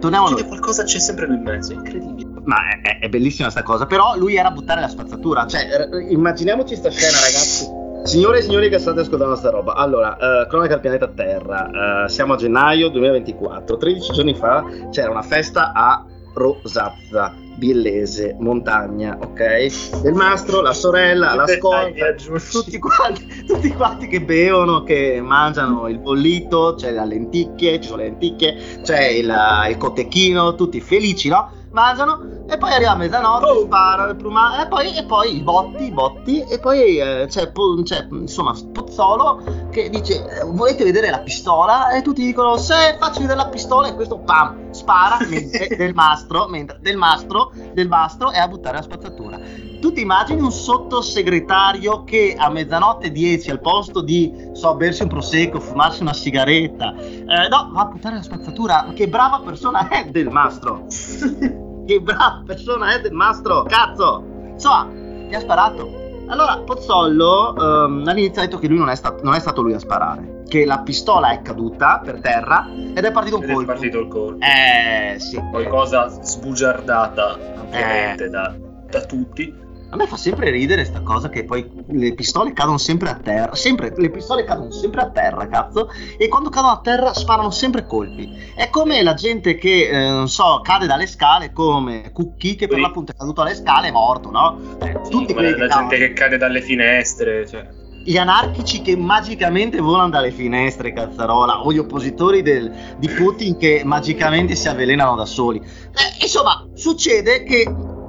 torniamo a qualcosa c'è sempre in mezzo, è incredibile. Ma è, è bellissima sta cosa, però lui era a buttare la spazzatura, cioè, immaginiamoci sta scena, ragazzi. Signore e signori che state ascoltando sta roba, allora, uh, cronaca del pianeta Terra, uh, siamo a gennaio 2024, 13 giorni fa c'era una festa a Rosazza, Biellese, Montagna, ok? Del mastro, la sorella, la scorta, tutti quanti, tutti quanti che bevono, che mangiano il bollito, c'è le lenticchie, ci sono le lenticchie, c'è il, il cotechino, tutti felici, no? Mangiano e poi arriva a mezzanotte, oh. spara il plumale e poi, e poi i botti, i botti e poi eh, c'è, c'è, insomma Pozzolo che dice volete vedere la pistola? E tutti dicono se faccio vedere la pistola. E questo pam spara mentre, del mastro mentre del mastro del mastro è a buttare la spazzatura. Tu ti immagini un sottosegretario che a mezzanotte 10 al posto di so bersi un prosecco fumarsi una sigaretta eh, no va a buttare la spazzatura. Che brava persona è del mastro che brava persona è del mastro, cazzo! Insomma, ti ha sparato. Allora, Pozzollo um, all'inizio ha detto che lui non è, stato, non è, stato lui a sparare, che la pistola è caduta per terra ed è partito un ed colpo. È partito il colpo. Eh, sì. Poi cosa sbugiardata ampiamente eh. da, da tutti. A me fa sempre ridere sta cosa che poi le pistole cadono sempre a terra. Sempre, le pistole cadono sempre a terra, cazzo. E quando cadono a terra sparano sempre colpi. È come la gente che, eh, non so, cade dalle scale, come Cookie che per l'appunto è caduto alle scale e è morto, no? Eh, sì, tutti quelli la gente che cade dalle finestre, cioè gli anarchici che magicamente volano dalle finestre, cazzarola, o gli oppositori del, di Putin che magicamente si avvelenano da soli. Eh, insomma, succede che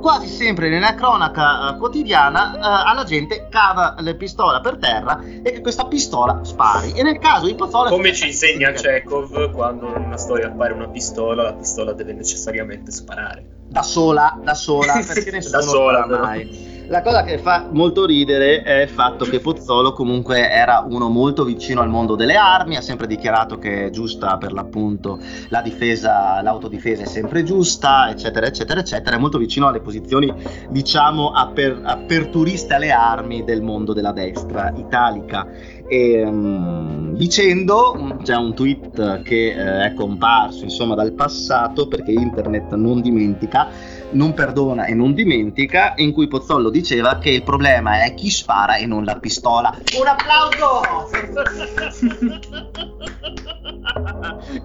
quasi sempre nella cronaca uh, quotidiana uh, alla gente cava la pistola per terra e che questa pistola spari. E nel caso di Pozzola... Come ci insegna Chekhov, quando in una storia appare una pistola, la pistola deve necessariamente sparare. Da sola, da sola, perché nessuno da sola, mai. La cosa che fa molto ridere è il fatto che Pozzolo comunque era uno molto vicino al mondo delle armi, ha sempre dichiarato che è giusta per l'appunto la difesa, l'autodifesa è sempre giusta, eccetera, eccetera, eccetera, è molto vicino alle posizioni, diciamo, aper, aperturiste alle armi del mondo della destra italica. E, um, dicendo, c'è un tweet che eh, è comparso insomma dal passato perché internet non dimentica non perdona e non dimentica, in cui Pozzollo diceva che il problema è chi spara e non la pistola. Un applauso!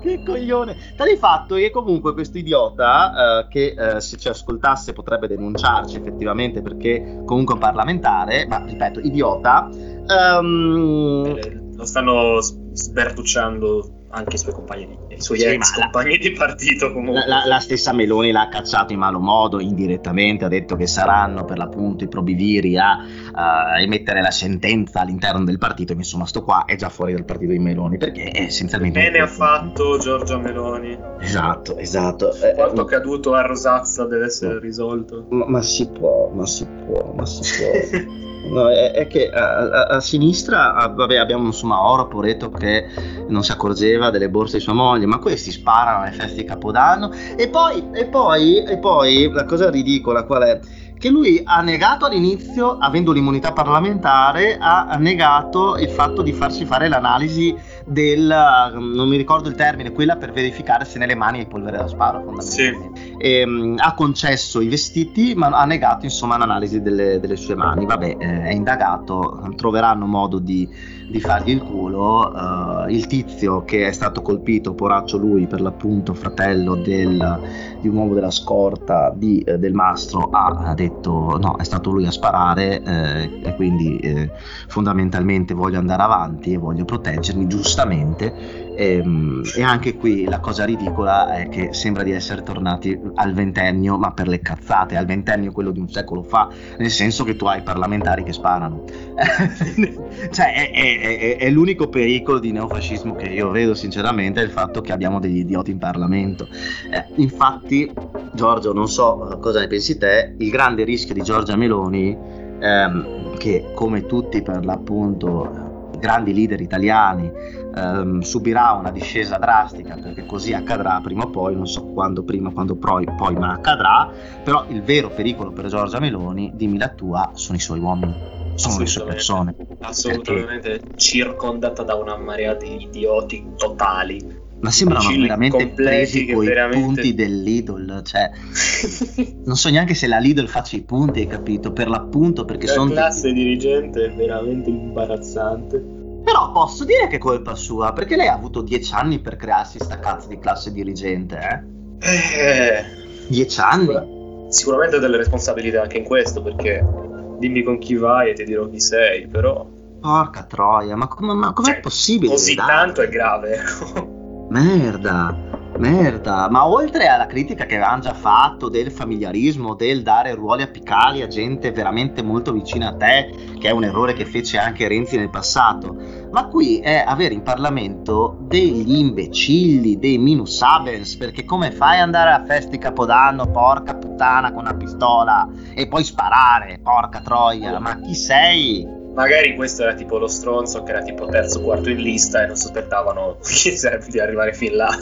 che coglione! Sta di fatto che comunque questo idiota, eh, che eh, se ci ascoltasse potrebbe denunciarci effettivamente perché comunque è un parlamentare, ma ripeto, idiota. Um... Eh, lo stanno sbertucciando anche i suoi compagni, i suoi sì, ex compagni la, di partito comunque. La, la, stessa Meloni l'ha cacciato in malo modo, indirettamente, ha detto che saranno per l'appunto i probiviri a uh, emettere la sentenza all'interno del partito, insomma sto qua è già fuori dal partito di Meloni, perché è essenzialmente... Bene ha fatto Giorgia Meloni. Esatto, esatto. Quanto eh, accaduto a Rosazza deve essere risolto. Ma, ma si può, ma si può, ma si può. No, è, è, che a, a, a sinistra a, vabbè, abbiamo insomma Oro Poreto che non si accorgeva delle borse di sua moglie, ma questi sparano alle feste di Capodanno. E poi, e poi, e poi la cosa ridicola qual è? che lui ha negato all'inizio, avendo l'immunità parlamentare, ha negato il fatto di farsi fare l'analisi del, non mi ricordo il termine, quella per verificare se nelle mani hai polvere da sparo fondamentalmente. Sì. E, um, ha concesso i vestiti, ma ha negato insomma l'analisi delle, delle sue mani. Vabbè, eh, è indagato, troveranno modo di, di fargli il culo. Uh, il tizio che è stato colpito, poraccio lui, per l'appunto fratello del, di un uomo della scorta di, eh, del mastro, ha detto detto no, è stato lui a sparare eh, e quindi eh, fondamentalmente voglio andare avanti e voglio proteggermi giustamente e, ehm, e, anche qui la cosa ridicola è che sembra di essere tornati al ventennio, ma per le cazzate, al ventennio quello di un secolo fa, nel senso che tu hai parlamentari che sparano. cioè è, è, è, è, l'unico pericolo di neofascismo che io vedo sinceramente, è il fatto che abbiamo degli idioti in Parlamento. Eh, infatti, Giorgio, non so cosa ne pensi te, il grande rischio di Giorgia Meloni, ehm, che come tutti per l'appunto grandi leader italiani ehm, subirà una discesa drastica perché così accadrà prima o poi, non so quando prima, quando poi, poi ma accadrà, però il vero pericolo per Giorgia Meloni, dimmi la tua, sono i suoi uomini sono le sue persone. Assolutamente perché... circondata da una marea di idioti totali. Ma sembrano veramente presi con veramente... i punti del Lidl, cioè non so neanche se la Lidl faccia i punti, hai capito? Per l'appunto perché sono... La classe dirigente è veramente imbarazzante. Però posso dire che è colpa sua, perché lei ha avuto dieci anni per crearsi sta cazzo di classe dirigente, eh? Eh... Dieci anni? Sicura... Sicuramente delle responsabilità anche in questo, perché dimmi con chi vai e ti dirò chi sei, però... Porca troia, ma, com- ma com'è cioè, possibile? Così tanto è grave. Merda. Merda, ma oltre alla critica che avevamo già fatto del familiarismo, del dare ruoli apicali a gente veramente molto vicina a te, che è un errore che fece anche Renzi nel passato, ma qui è avere in Parlamento degli imbecilli, dei minus abens, perché come fai ad andare a feste di Capodanno, porca puttana, con una pistola e poi sparare, porca troia, ma chi sei? Magari questo era tipo lo stronzo che era tipo terzo o quarto in lista e non sospettavano di arrivare fin là.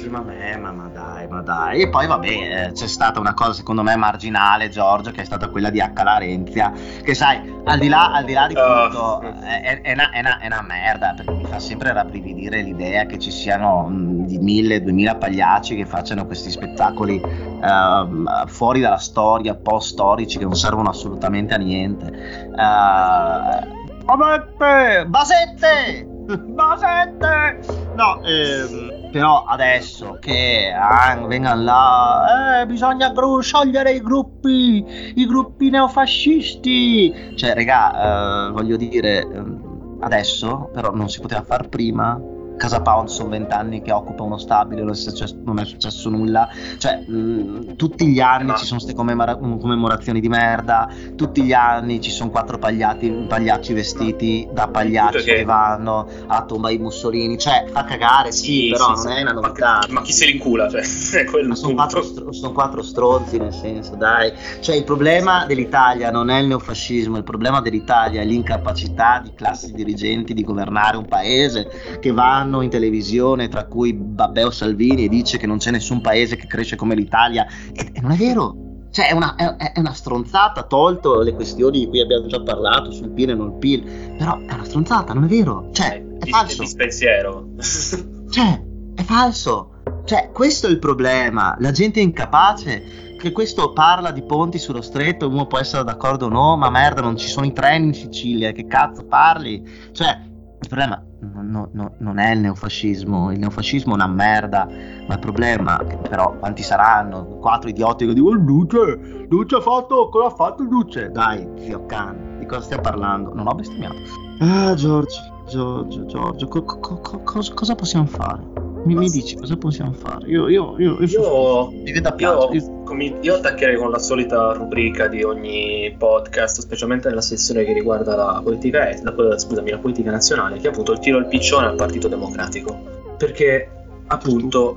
Sì, ma, me, ma, ma dai, ma dai. E poi vabbè, eh, c'è stata una cosa secondo me marginale, Giorgio, che è stata quella di H. Larenzia, che sai, al di là, al di, là di oh. tutto, oh. è, è, una, è, una, è, una, merda, perché mi fa sempre rabbrividire l'idea che ci siano mh, di mille, duemila pagliacci che facciano questi spettacoli uh, fuori dalla storia, post-storici che non servono assolutamente a niente. Uh, basette! Basette! Basette! No, ehm, però adesso che ah, vengano là, eh, bisogna gru- sciogliere i gruppi, i gruppi neofascisti. Cioè, regà, eh, voglio dire, ehm, adesso, però non si poteva far prima Casa Pound sono vent'anni che occupa uno stabile, non è successo, non è successo nulla. Cioè, mh, tutti gli anni ci sono queste commemora- commemorazioni di merda, tutti gli anni ci sono quattro pagliati, pagliacci vestiti da pagliacci che... che... vanno a tomba i Mussolini. Cioè, fa cagare, sì, sì però sì, non sì. è una novità. Ma, ma, chi se li incula? Cioè, sono quattro, str- sono quattro stronzi, nel senso, dai. Cioè, il problema dell'Italia non è il neofascismo, il problema dell'Italia è l'incapacità di classi dirigenti di governare un paese che vanno vanno in televisione, tra cui Babbeo Salvini, e dice che non c'è nessun paese che cresce come l'Italia, e, e non è vero. Cioè, è una, è, è una, stronzata, tolto le questioni di cui abbiamo già parlato sul PIL e non il PIL, però è una stronzata, non è vero. Cioè, è falso. Pensiero. cioè, è falso. Cioè, questo è il problema. La gente è incapace che questo parla di ponti sullo stretto, uno può essere d'accordo o no, ma merda, non ci sono i treni in Sicilia, che cazzo parli? Cioè, il problema no, no, non è il neofascismo, il neofascismo è una merda, ma il problema, però quanti saranno? Quattro idioti che dicono Luce, Luce ha fatto, cosa ha fatto Luce? Dai, zio can, di cosa stiamo parlando? Non ho bestemmiato. Ah, Giorgio, Giorgio, Giorgio, co- co- co- cosa possiamo fare? Mi, mi, dici cosa possiamo fare? Io, io, io, io, io, io, io, io attaccherei con la solita rubrica di ogni podcast, specialmente nella sezione che riguarda la politica, la, scusami, la politica nazionale, che è appunto il tiro al piccione al Partito Democratico. Perché appunto,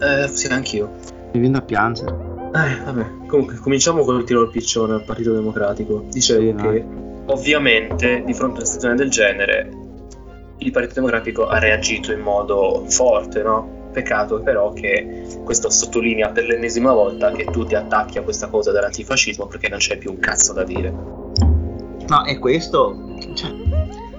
eh, sì, anch'io. Mi viene da piangere. Eh, vabbè, comunque cominciamo con il tiro al piccione al Partito Democratico. Dicevo sì, che ovviamente di fronte a una situazione del genere il Partito Democratico ha reagito in modo forte, no? Peccato però che questo sottolinea per l'ennesima volta che tu ti attacchi a questa cosa dell'antifascismo perché non c'è più un cazzo da dire. No, e questo... Cioè,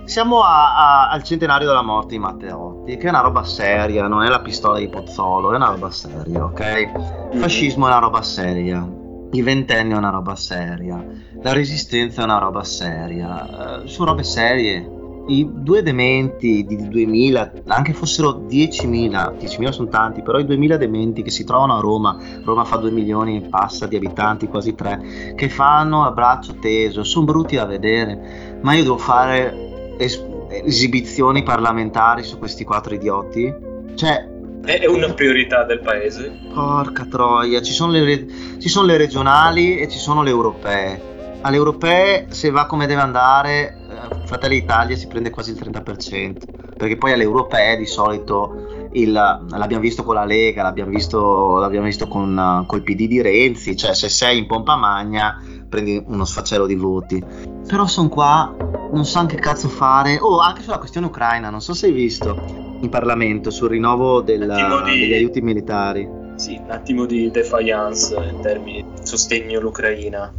siamo a, a, al centenario della morte di Matteotti, che è una roba seria, non è la pistola di Pozzolo, è una roba seria, ok? Il mm. fascismo è una roba seria, i ventenni è una roba seria, la resistenza è una roba seria, uh, sono robe serie i due dementi di 2000, anche fossero 10.000, 10.000 sono tanti, però i 2.000 dementi che si trovano a Roma, Roma fa 2 milioni e passa di abitanti, quasi 3, che fanno a braccio teso, sono brutti da vedere, ma io devo fare es- esibizioni parlamentari su questi quattro idioti? Cioè... È una priorità del paese. Porca troia, ci sono le, re- ci sono le regionali e ci sono le europee. Alle europee, se va come deve andare, Fratelli d'Italia si prende quasi il 30%, perché poi alle europee di solito il, l'abbiamo visto con la Lega, l'abbiamo visto, l'abbiamo visto con col PD di Renzi, cioè se sei in pompa magna prendi uno sfaccello di voti. Però sono qua, non so anche cazzo fare. Oh, anche sulla questione ucraina, non so se hai visto in Parlamento sul rinnovo della, di... degli aiuti militari. Sì, un attimo di defiance in termini di sostegno all'Ucraina.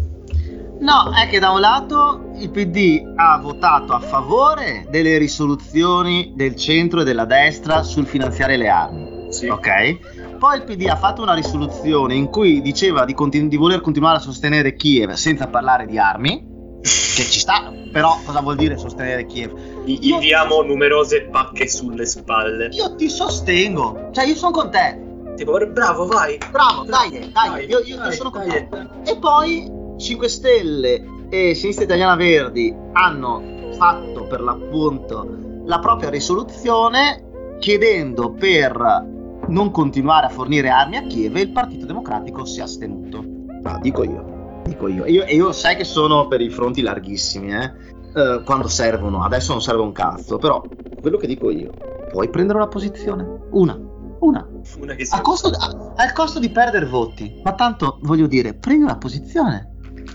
No, è che da un lato il PD ha votato a favore delle risoluzioni del centro e della destra sul finanziare le armi. Sì. Ok? Poi il PD ha fatto una risoluzione in cui diceva di, continu- di voler continuare a sostenere Kiev senza parlare di armi. Che ci sta, però cosa vuol dire sostenere Kiev? Gli inviamo numerose pacche sulle spalle. Io ti sostengo, cioè io sono con te. Tipo, bravo, vai. Bravo, dai, dai, dai io, io, dai, io sono con te. E poi 5 Stelle e Sinistra Italiana Verdi hanno fatto per l'appunto la propria risoluzione chiedendo per non continuare a fornire armi a Kiev e il Partito Democratico si è astenuto. No, dico io, dico io. io. E io sai che sono per i fronti larghissimi, eh? eh? quando servono, adesso non serve un cazzo, però quello che dico io, puoi prendere una posizione, una, una, una a costo, a, al costo di perdere voti, ma tanto voglio dire, prendi una posizione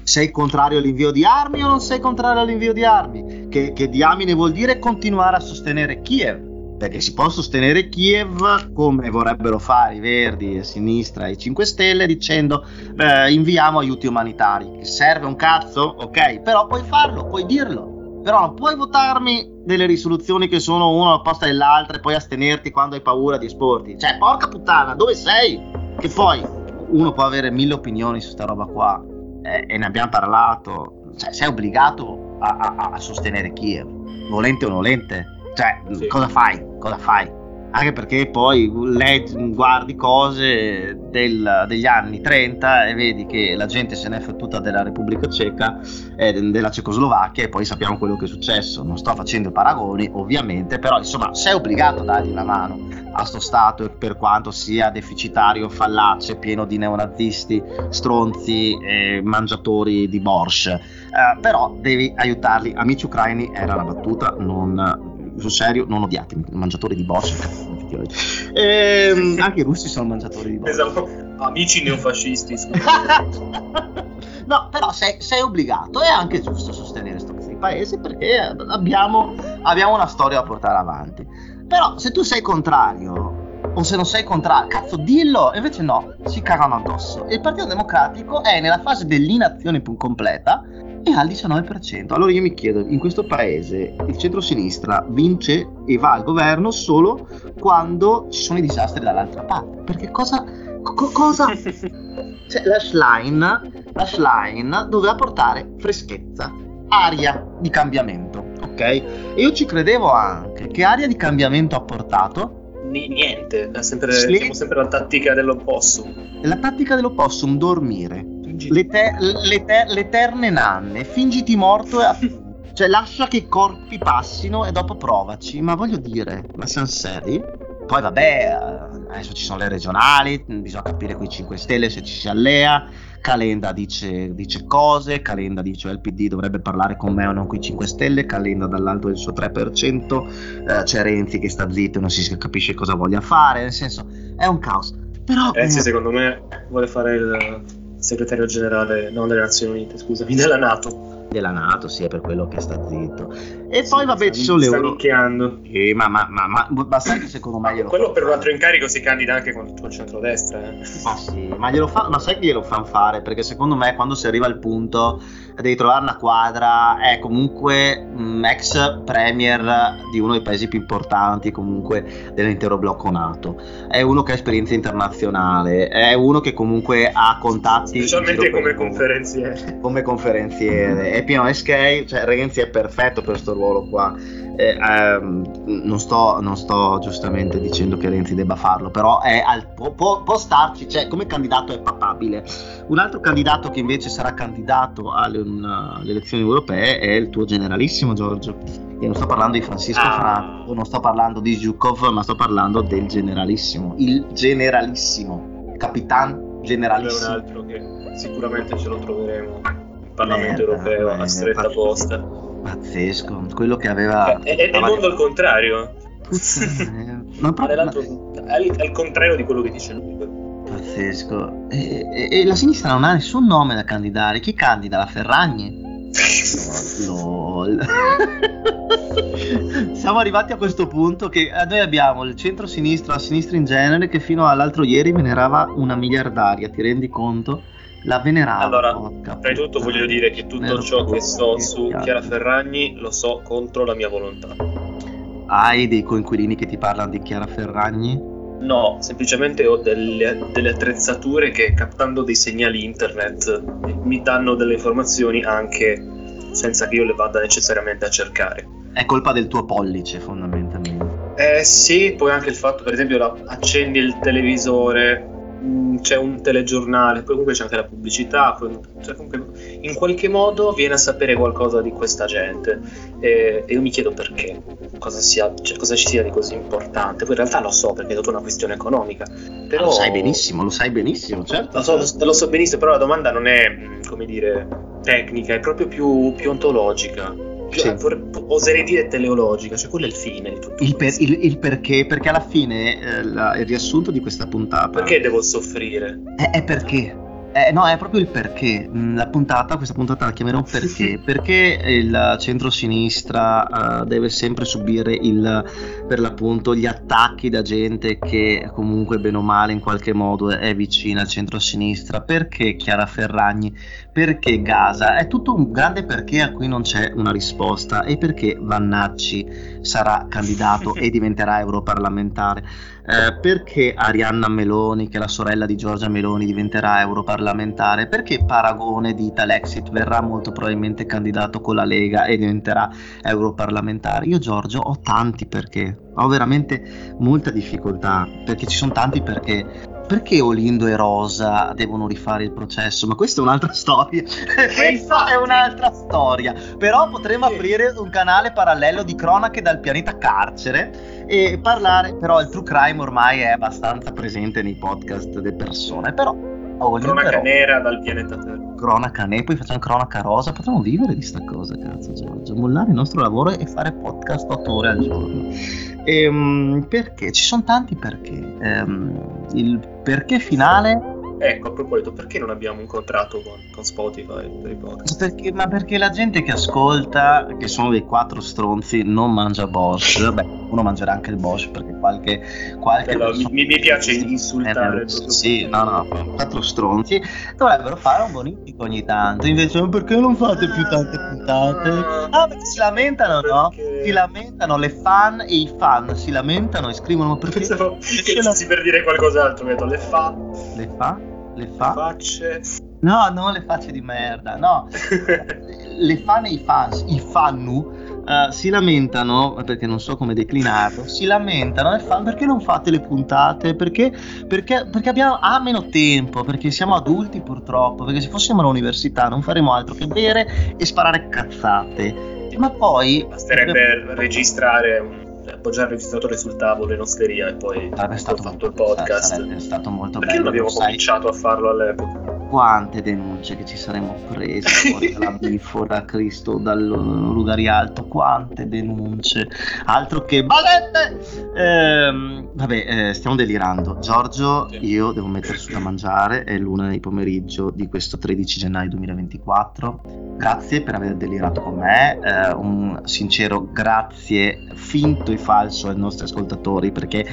sei contrario all'invio di armi o non sei contrario all'invio di armi? Che, che diamine vuol dire continuare a sostenere Kiev? Perché si può sostenere Kiev come vorrebbero fare i Verdi, a sinistra e i 5 Stelle dicendo eh, inviamo aiuti umanitari. Serve un cazzo? Ok, però puoi farlo, puoi dirlo. Però non puoi votarmi delle risoluzioni che sono una opposta dell'altra e poi astenerti quando hai paura di esporti. Cioè, porca puttana, dove sei? Che poi uno può avere mille opinioni su sta roba qua eh, e ne abbiamo parlato, cioè, sei obbligato a, a, a sostenere Kiev, volente o nolente. Cioè, sì. cosa fai? Cosa fai? Anche perché poi leggi, guardi cose del, degli anni 30 e vedi che la gente se n'è fottuta della Repubblica Ceca e della Cecoslovacchia e poi sappiamo quello che è successo. Non sto facendo paragoni, ovviamente, però insomma sei obbligato a dargli una mano a sto Stato per quanto sia deficitario, fallace, pieno di neonazisti, stronzi e mangiatori di borscht. Eh, però devi aiutarli. Amici ucraini era la battuta, non sul serio, non odiatemi, mangiatori di borscht. E, ehm, anche i russi sono mangiatori di borscht. Esatto, amici neofascisti. no, però sei, sei, obbligato, è anche giusto sostenere questi paesi perché abbiamo, abbiamo una storia da portare avanti. Però se tu sei contrario o se non sei contrario, cazzo, dillo. E invece no, si cagano addosso. Il Partito Democratico è nella fase dell'inazione più completa e al 19%. Allora io mi chiedo, in questo paese il centro-sinistra vince e va al governo solo quando ci sono i disastri dall'altra parte. Perché cosa... Co- cosa... cioè, la Schlein, doveva portare freschezza, aria di cambiamento, ok? E io ci credevo anche. Che aria di cambiamento ha portato? niente, è sempre, sì. sempre la tattica dell'oppossum. La tattica dell'oppossum, dormire l'ete- l'ete- l'eterne nanne, fingiti morto e... A- cioè lascia che i corpi passino e dopo provaci, ma voglio dire, ma siamo seri? Poi vabbè, adesso ci sono le regionali, bisogna capire con i 5 Stelle se ci si allea, Calenda dice, dice cose, Calenda dice il PD dovrebbe parlare con me o non con i 5 Stelle, Calenda dall'alto del suo 3%, eh, c'è Renzi che sta zitto e non si capisce cosa voglia fare, nel senso è un caos. Però, Renzi eh, secondo me vuole fare il segretario generale, non delle Nazioni Unite, scusami, della Nato. Della Nato, sì, è per quello che sta zitto. E sì, poi, vabbè, ci sono le euro. Eh, ma, ma, ma, ma, ma sai che secondo me glielo Quello per un altro incarico si candida anche con il centrodestra. Eh. Ma sì, ma, glielo fa, ma sai che glielo fanno fare? Perché secondo me quando si arriva al punto devi trovare una quadra, è comunque un ex premier di uno dei paesi più importanti comunque dell'intero blocco NATO. È uno che ha esperienza internazionale, è uno che comunque ha contatti. Specialmente come conferenziere. Come conferenziere. È pieno di scale, cioè Renzi è perfetto per questo ruolo qua. Eh, ehm, non, sto, non, sto, giustamente dicendo che Renzi debba farlo, però al, può, può, starci, cioè come candidato è papabile. Un altro candidato che invece sarà candidato alle, un, alle elezioni europee è il tuo generalissimo Giorgio. Io non sto parlando di Francisco ah. Franco, non sto parlando di Zhukov, ma sto parlando del generalissimo. Il generalissimo, capitan generalissimo. C'è un altro che sicuramente ce lo troveremo. Il Parlamento eh, europeo a stretta posta Pazzesco, quello che aveva... È, è, è il mondo al contrario. ma proprio, ma... È al contrario di quello che dice lui. Pazzesco. E, e, e, la sinistra non ha nessun nome da candidare. Chi candida? La Ferragni? LOL. Siamo arrivati a questo punto che eh, noi abbiamo il centro-sinistra, la sinistra in genere, che fino all'altro ieri venerava una miliardaria, ti rendi conto? la veneravo. Allora, prima di tutto voglio dire che tutto ciò che so su Chiara Ferragni lo so contro la mia volontà. Hai dei coinquilini che ti parlano di Chiara Ferragni? No, semplicemente ho delle, delle attrezzature che captando dei segnali internet mi danno delle informazioni anche senza che io le vada necessariamente a cercare. È colpa del tuo pollice fondamentalmente. Eh sì, poi anche il fatto, per esempio, la, accendi il televisore, Mm, c'è un telegiornale, poi comunque c'è anche la pubblicità, cioè comunque in qualche modo viene a sapere qualcosa di questa gente e, e io mi chiedo perché, cosa, sia, cioè, cosa, ci sia di così importante, poi in realtà lo so perché è tutta una questione economica. Però... lo sai benissimo, lo sai benissimo, certo. Lo so, lo, lo so benissimo, però la domanda non è, come dire, tecnica, è proprio più, più ontologica sì. oserei dire teleologica, cioè quello è il fine di tutto. Il, per, il, il perché, perché alla fine eh, la, il riassunto di questa puntata. Perché devo soffrire? È, è perché. Eh, no, è proprio il perché. Mm, la puntata, questa puntata la chiamerò perché. perché il centro-sinistra uh, deve sempre subire il, per l'appunto gli attacchi da gente che comunque bene o male in qualche modo è vicina al centro-sinistra. Perché Chiara Ferragni? Perché Gaza? È tutto un grande perché a cui non c'è una risposta. E perché Vannacci sarà candidato e diventerà europarlamentare? Eh, perché Arianna Meloni, che è la sorella di Giorgia Meloni, diventerà europarlamentare? Perché Paragone di Italexit verrà molto probabilmente candidato con la Lega e diventerà europarlamentare? Io Giorgio ho tanti perché, ho veramente molta difficoltà, perché ci sono tanti perché perché Olindo e Rosa devono rifare il processo? Ma questa è un'altra storia. questa è un'altra storia. Però potremmo aprire un canale parallelo di cronache dal pianeta carcere e parlare. Però il true crime ormai è abbastanza presente nei podcast delle persone. Però Olindo cronaca nera dal pianeta Terra. Cronaca nera, poi facciamo cronaca rosa. Potremmo vivere di sta cosa, cazzo, Giorgio. Mollare il nostro lavoro e fare podcast 8 ore al giorno. Ehm, perché? Ci sono tanti perché. Ehm, il perché finale Ecco, a proposito, perché non abbiamo un contratto con, con Spotify per i podcast? Perché, ma perché la gente che ascolta, che sono dei quattro stronzi, non mangia Bosch. Vabbè, uno mangerà anche il Bosch perché qualche. qualche persona... mi, mi, piace insultare. Eh, sì, no, no, quattro stronzi dovrebbero fare un bonifico ogni tanto. Invece, perché non fate più tante puntate? Ah, perché si lamentano, no? Si lamentano le fan e i fan si lamentano e scrivono perché. Pensavo che la... per dire qualcos'altro, vedo le fan. Le fan? Le fa? Facce. No, non le facce di merda, no. le fan e i fans, i fannu, Uh, si lamentano, perché non so come declinarlo, si lamentano e fanno perché non fate le puntate? Perché, perché, perché abbiamo ha meno tempo, perché siamo adulti purtroppo, perché se fossimo all'università non faremo altro che bere e sparare cazzate. Ma poi... Basterebbe abbiamo... registrare un appoggiare il registratore sul tavolo in osteria e poi stato fatto il podcast. Sarebbe stato molto Perché bello. non abbiamo cominciato a farlo all'epoca? Quante denunce che ci saremmo presi dalla bifora Cristo dal Lugari Alto, quante denunce, altro che balette! Ehm, vabbè, eh, stiamo delirando. Giorgio, io devo mettere su da mangiare, è l'una di pomeriggio di questo 13 gennaio 2024. Grazie per aver delirato con me, eh, un sincero grazie finto e falso ai nostri ascoltatori perché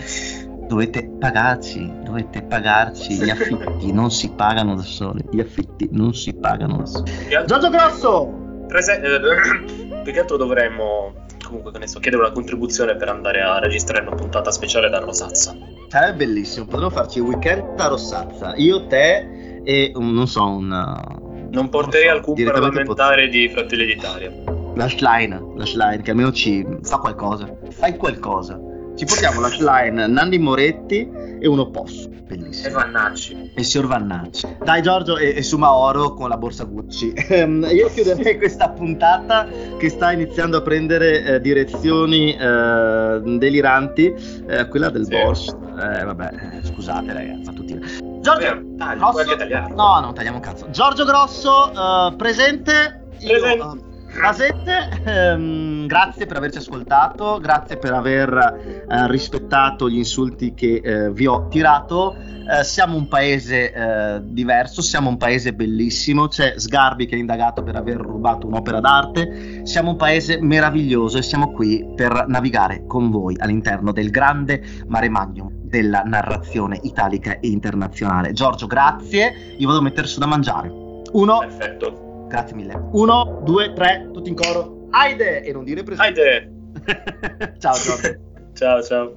dovete pagarci, dovete pagarci gli affitti, non si pagano da soli, gli affitti non si pagano da soli. Giorgio Grosso! Prese- eh, più che altro dovremmo comunque ne so, chiedere una contribuzione per andare a registrare una puntata speciale da Rosazza. Sarebbe bellissimo, potremmo farci il weekend da Rosazza, io, te e un, non so, un... Non porterei so, alcun parlamentare pot- di Fratelli d'Italia. Lashline, Lashline, che almeno ci fa qualcosa. Fai qualcosa. Ci portiamo Lashline, Nanni Moretti e uno posso. Bellissimo. E Vannacci. E signor Vannacci. Dai Giorgio e, e Sumaoro con la borsa Gucci. Ehm, io chiuderei questa puntata che sta iniziando a prendere eh, direzioni eh, deliranti. Eh, quella del sì. Bosch. Eh, vabbè, eh, scusate ragazzi, fa tutti. Giorgio Beh, Grosso. No, non tagliamo un cazzo. Giorgio Grosso, presente. Presente. Io, Basette, ehm, grazie per averci ascoltato, grazie per aver eh, rispettato gli insulti che eh, vi ho tirato. Eh, siamo un paese eh, diverso, siamo un paese bellissimo, c'è Sgarbi che è indagato per aver rubato un'opera d'arte, siamo un paese meraviglioso e siamo qui per navigare con voi all'interno del grande mare magnum della narrazione italica e internazionale. Giorgio, grazie, io vado a mettere su da mangiare. Uno. Perfetto. Grazie mille. Uno, due, tre, tutti in coro. Aide! E non dire presente. Aide! ciao, ciao. ciao, ciao.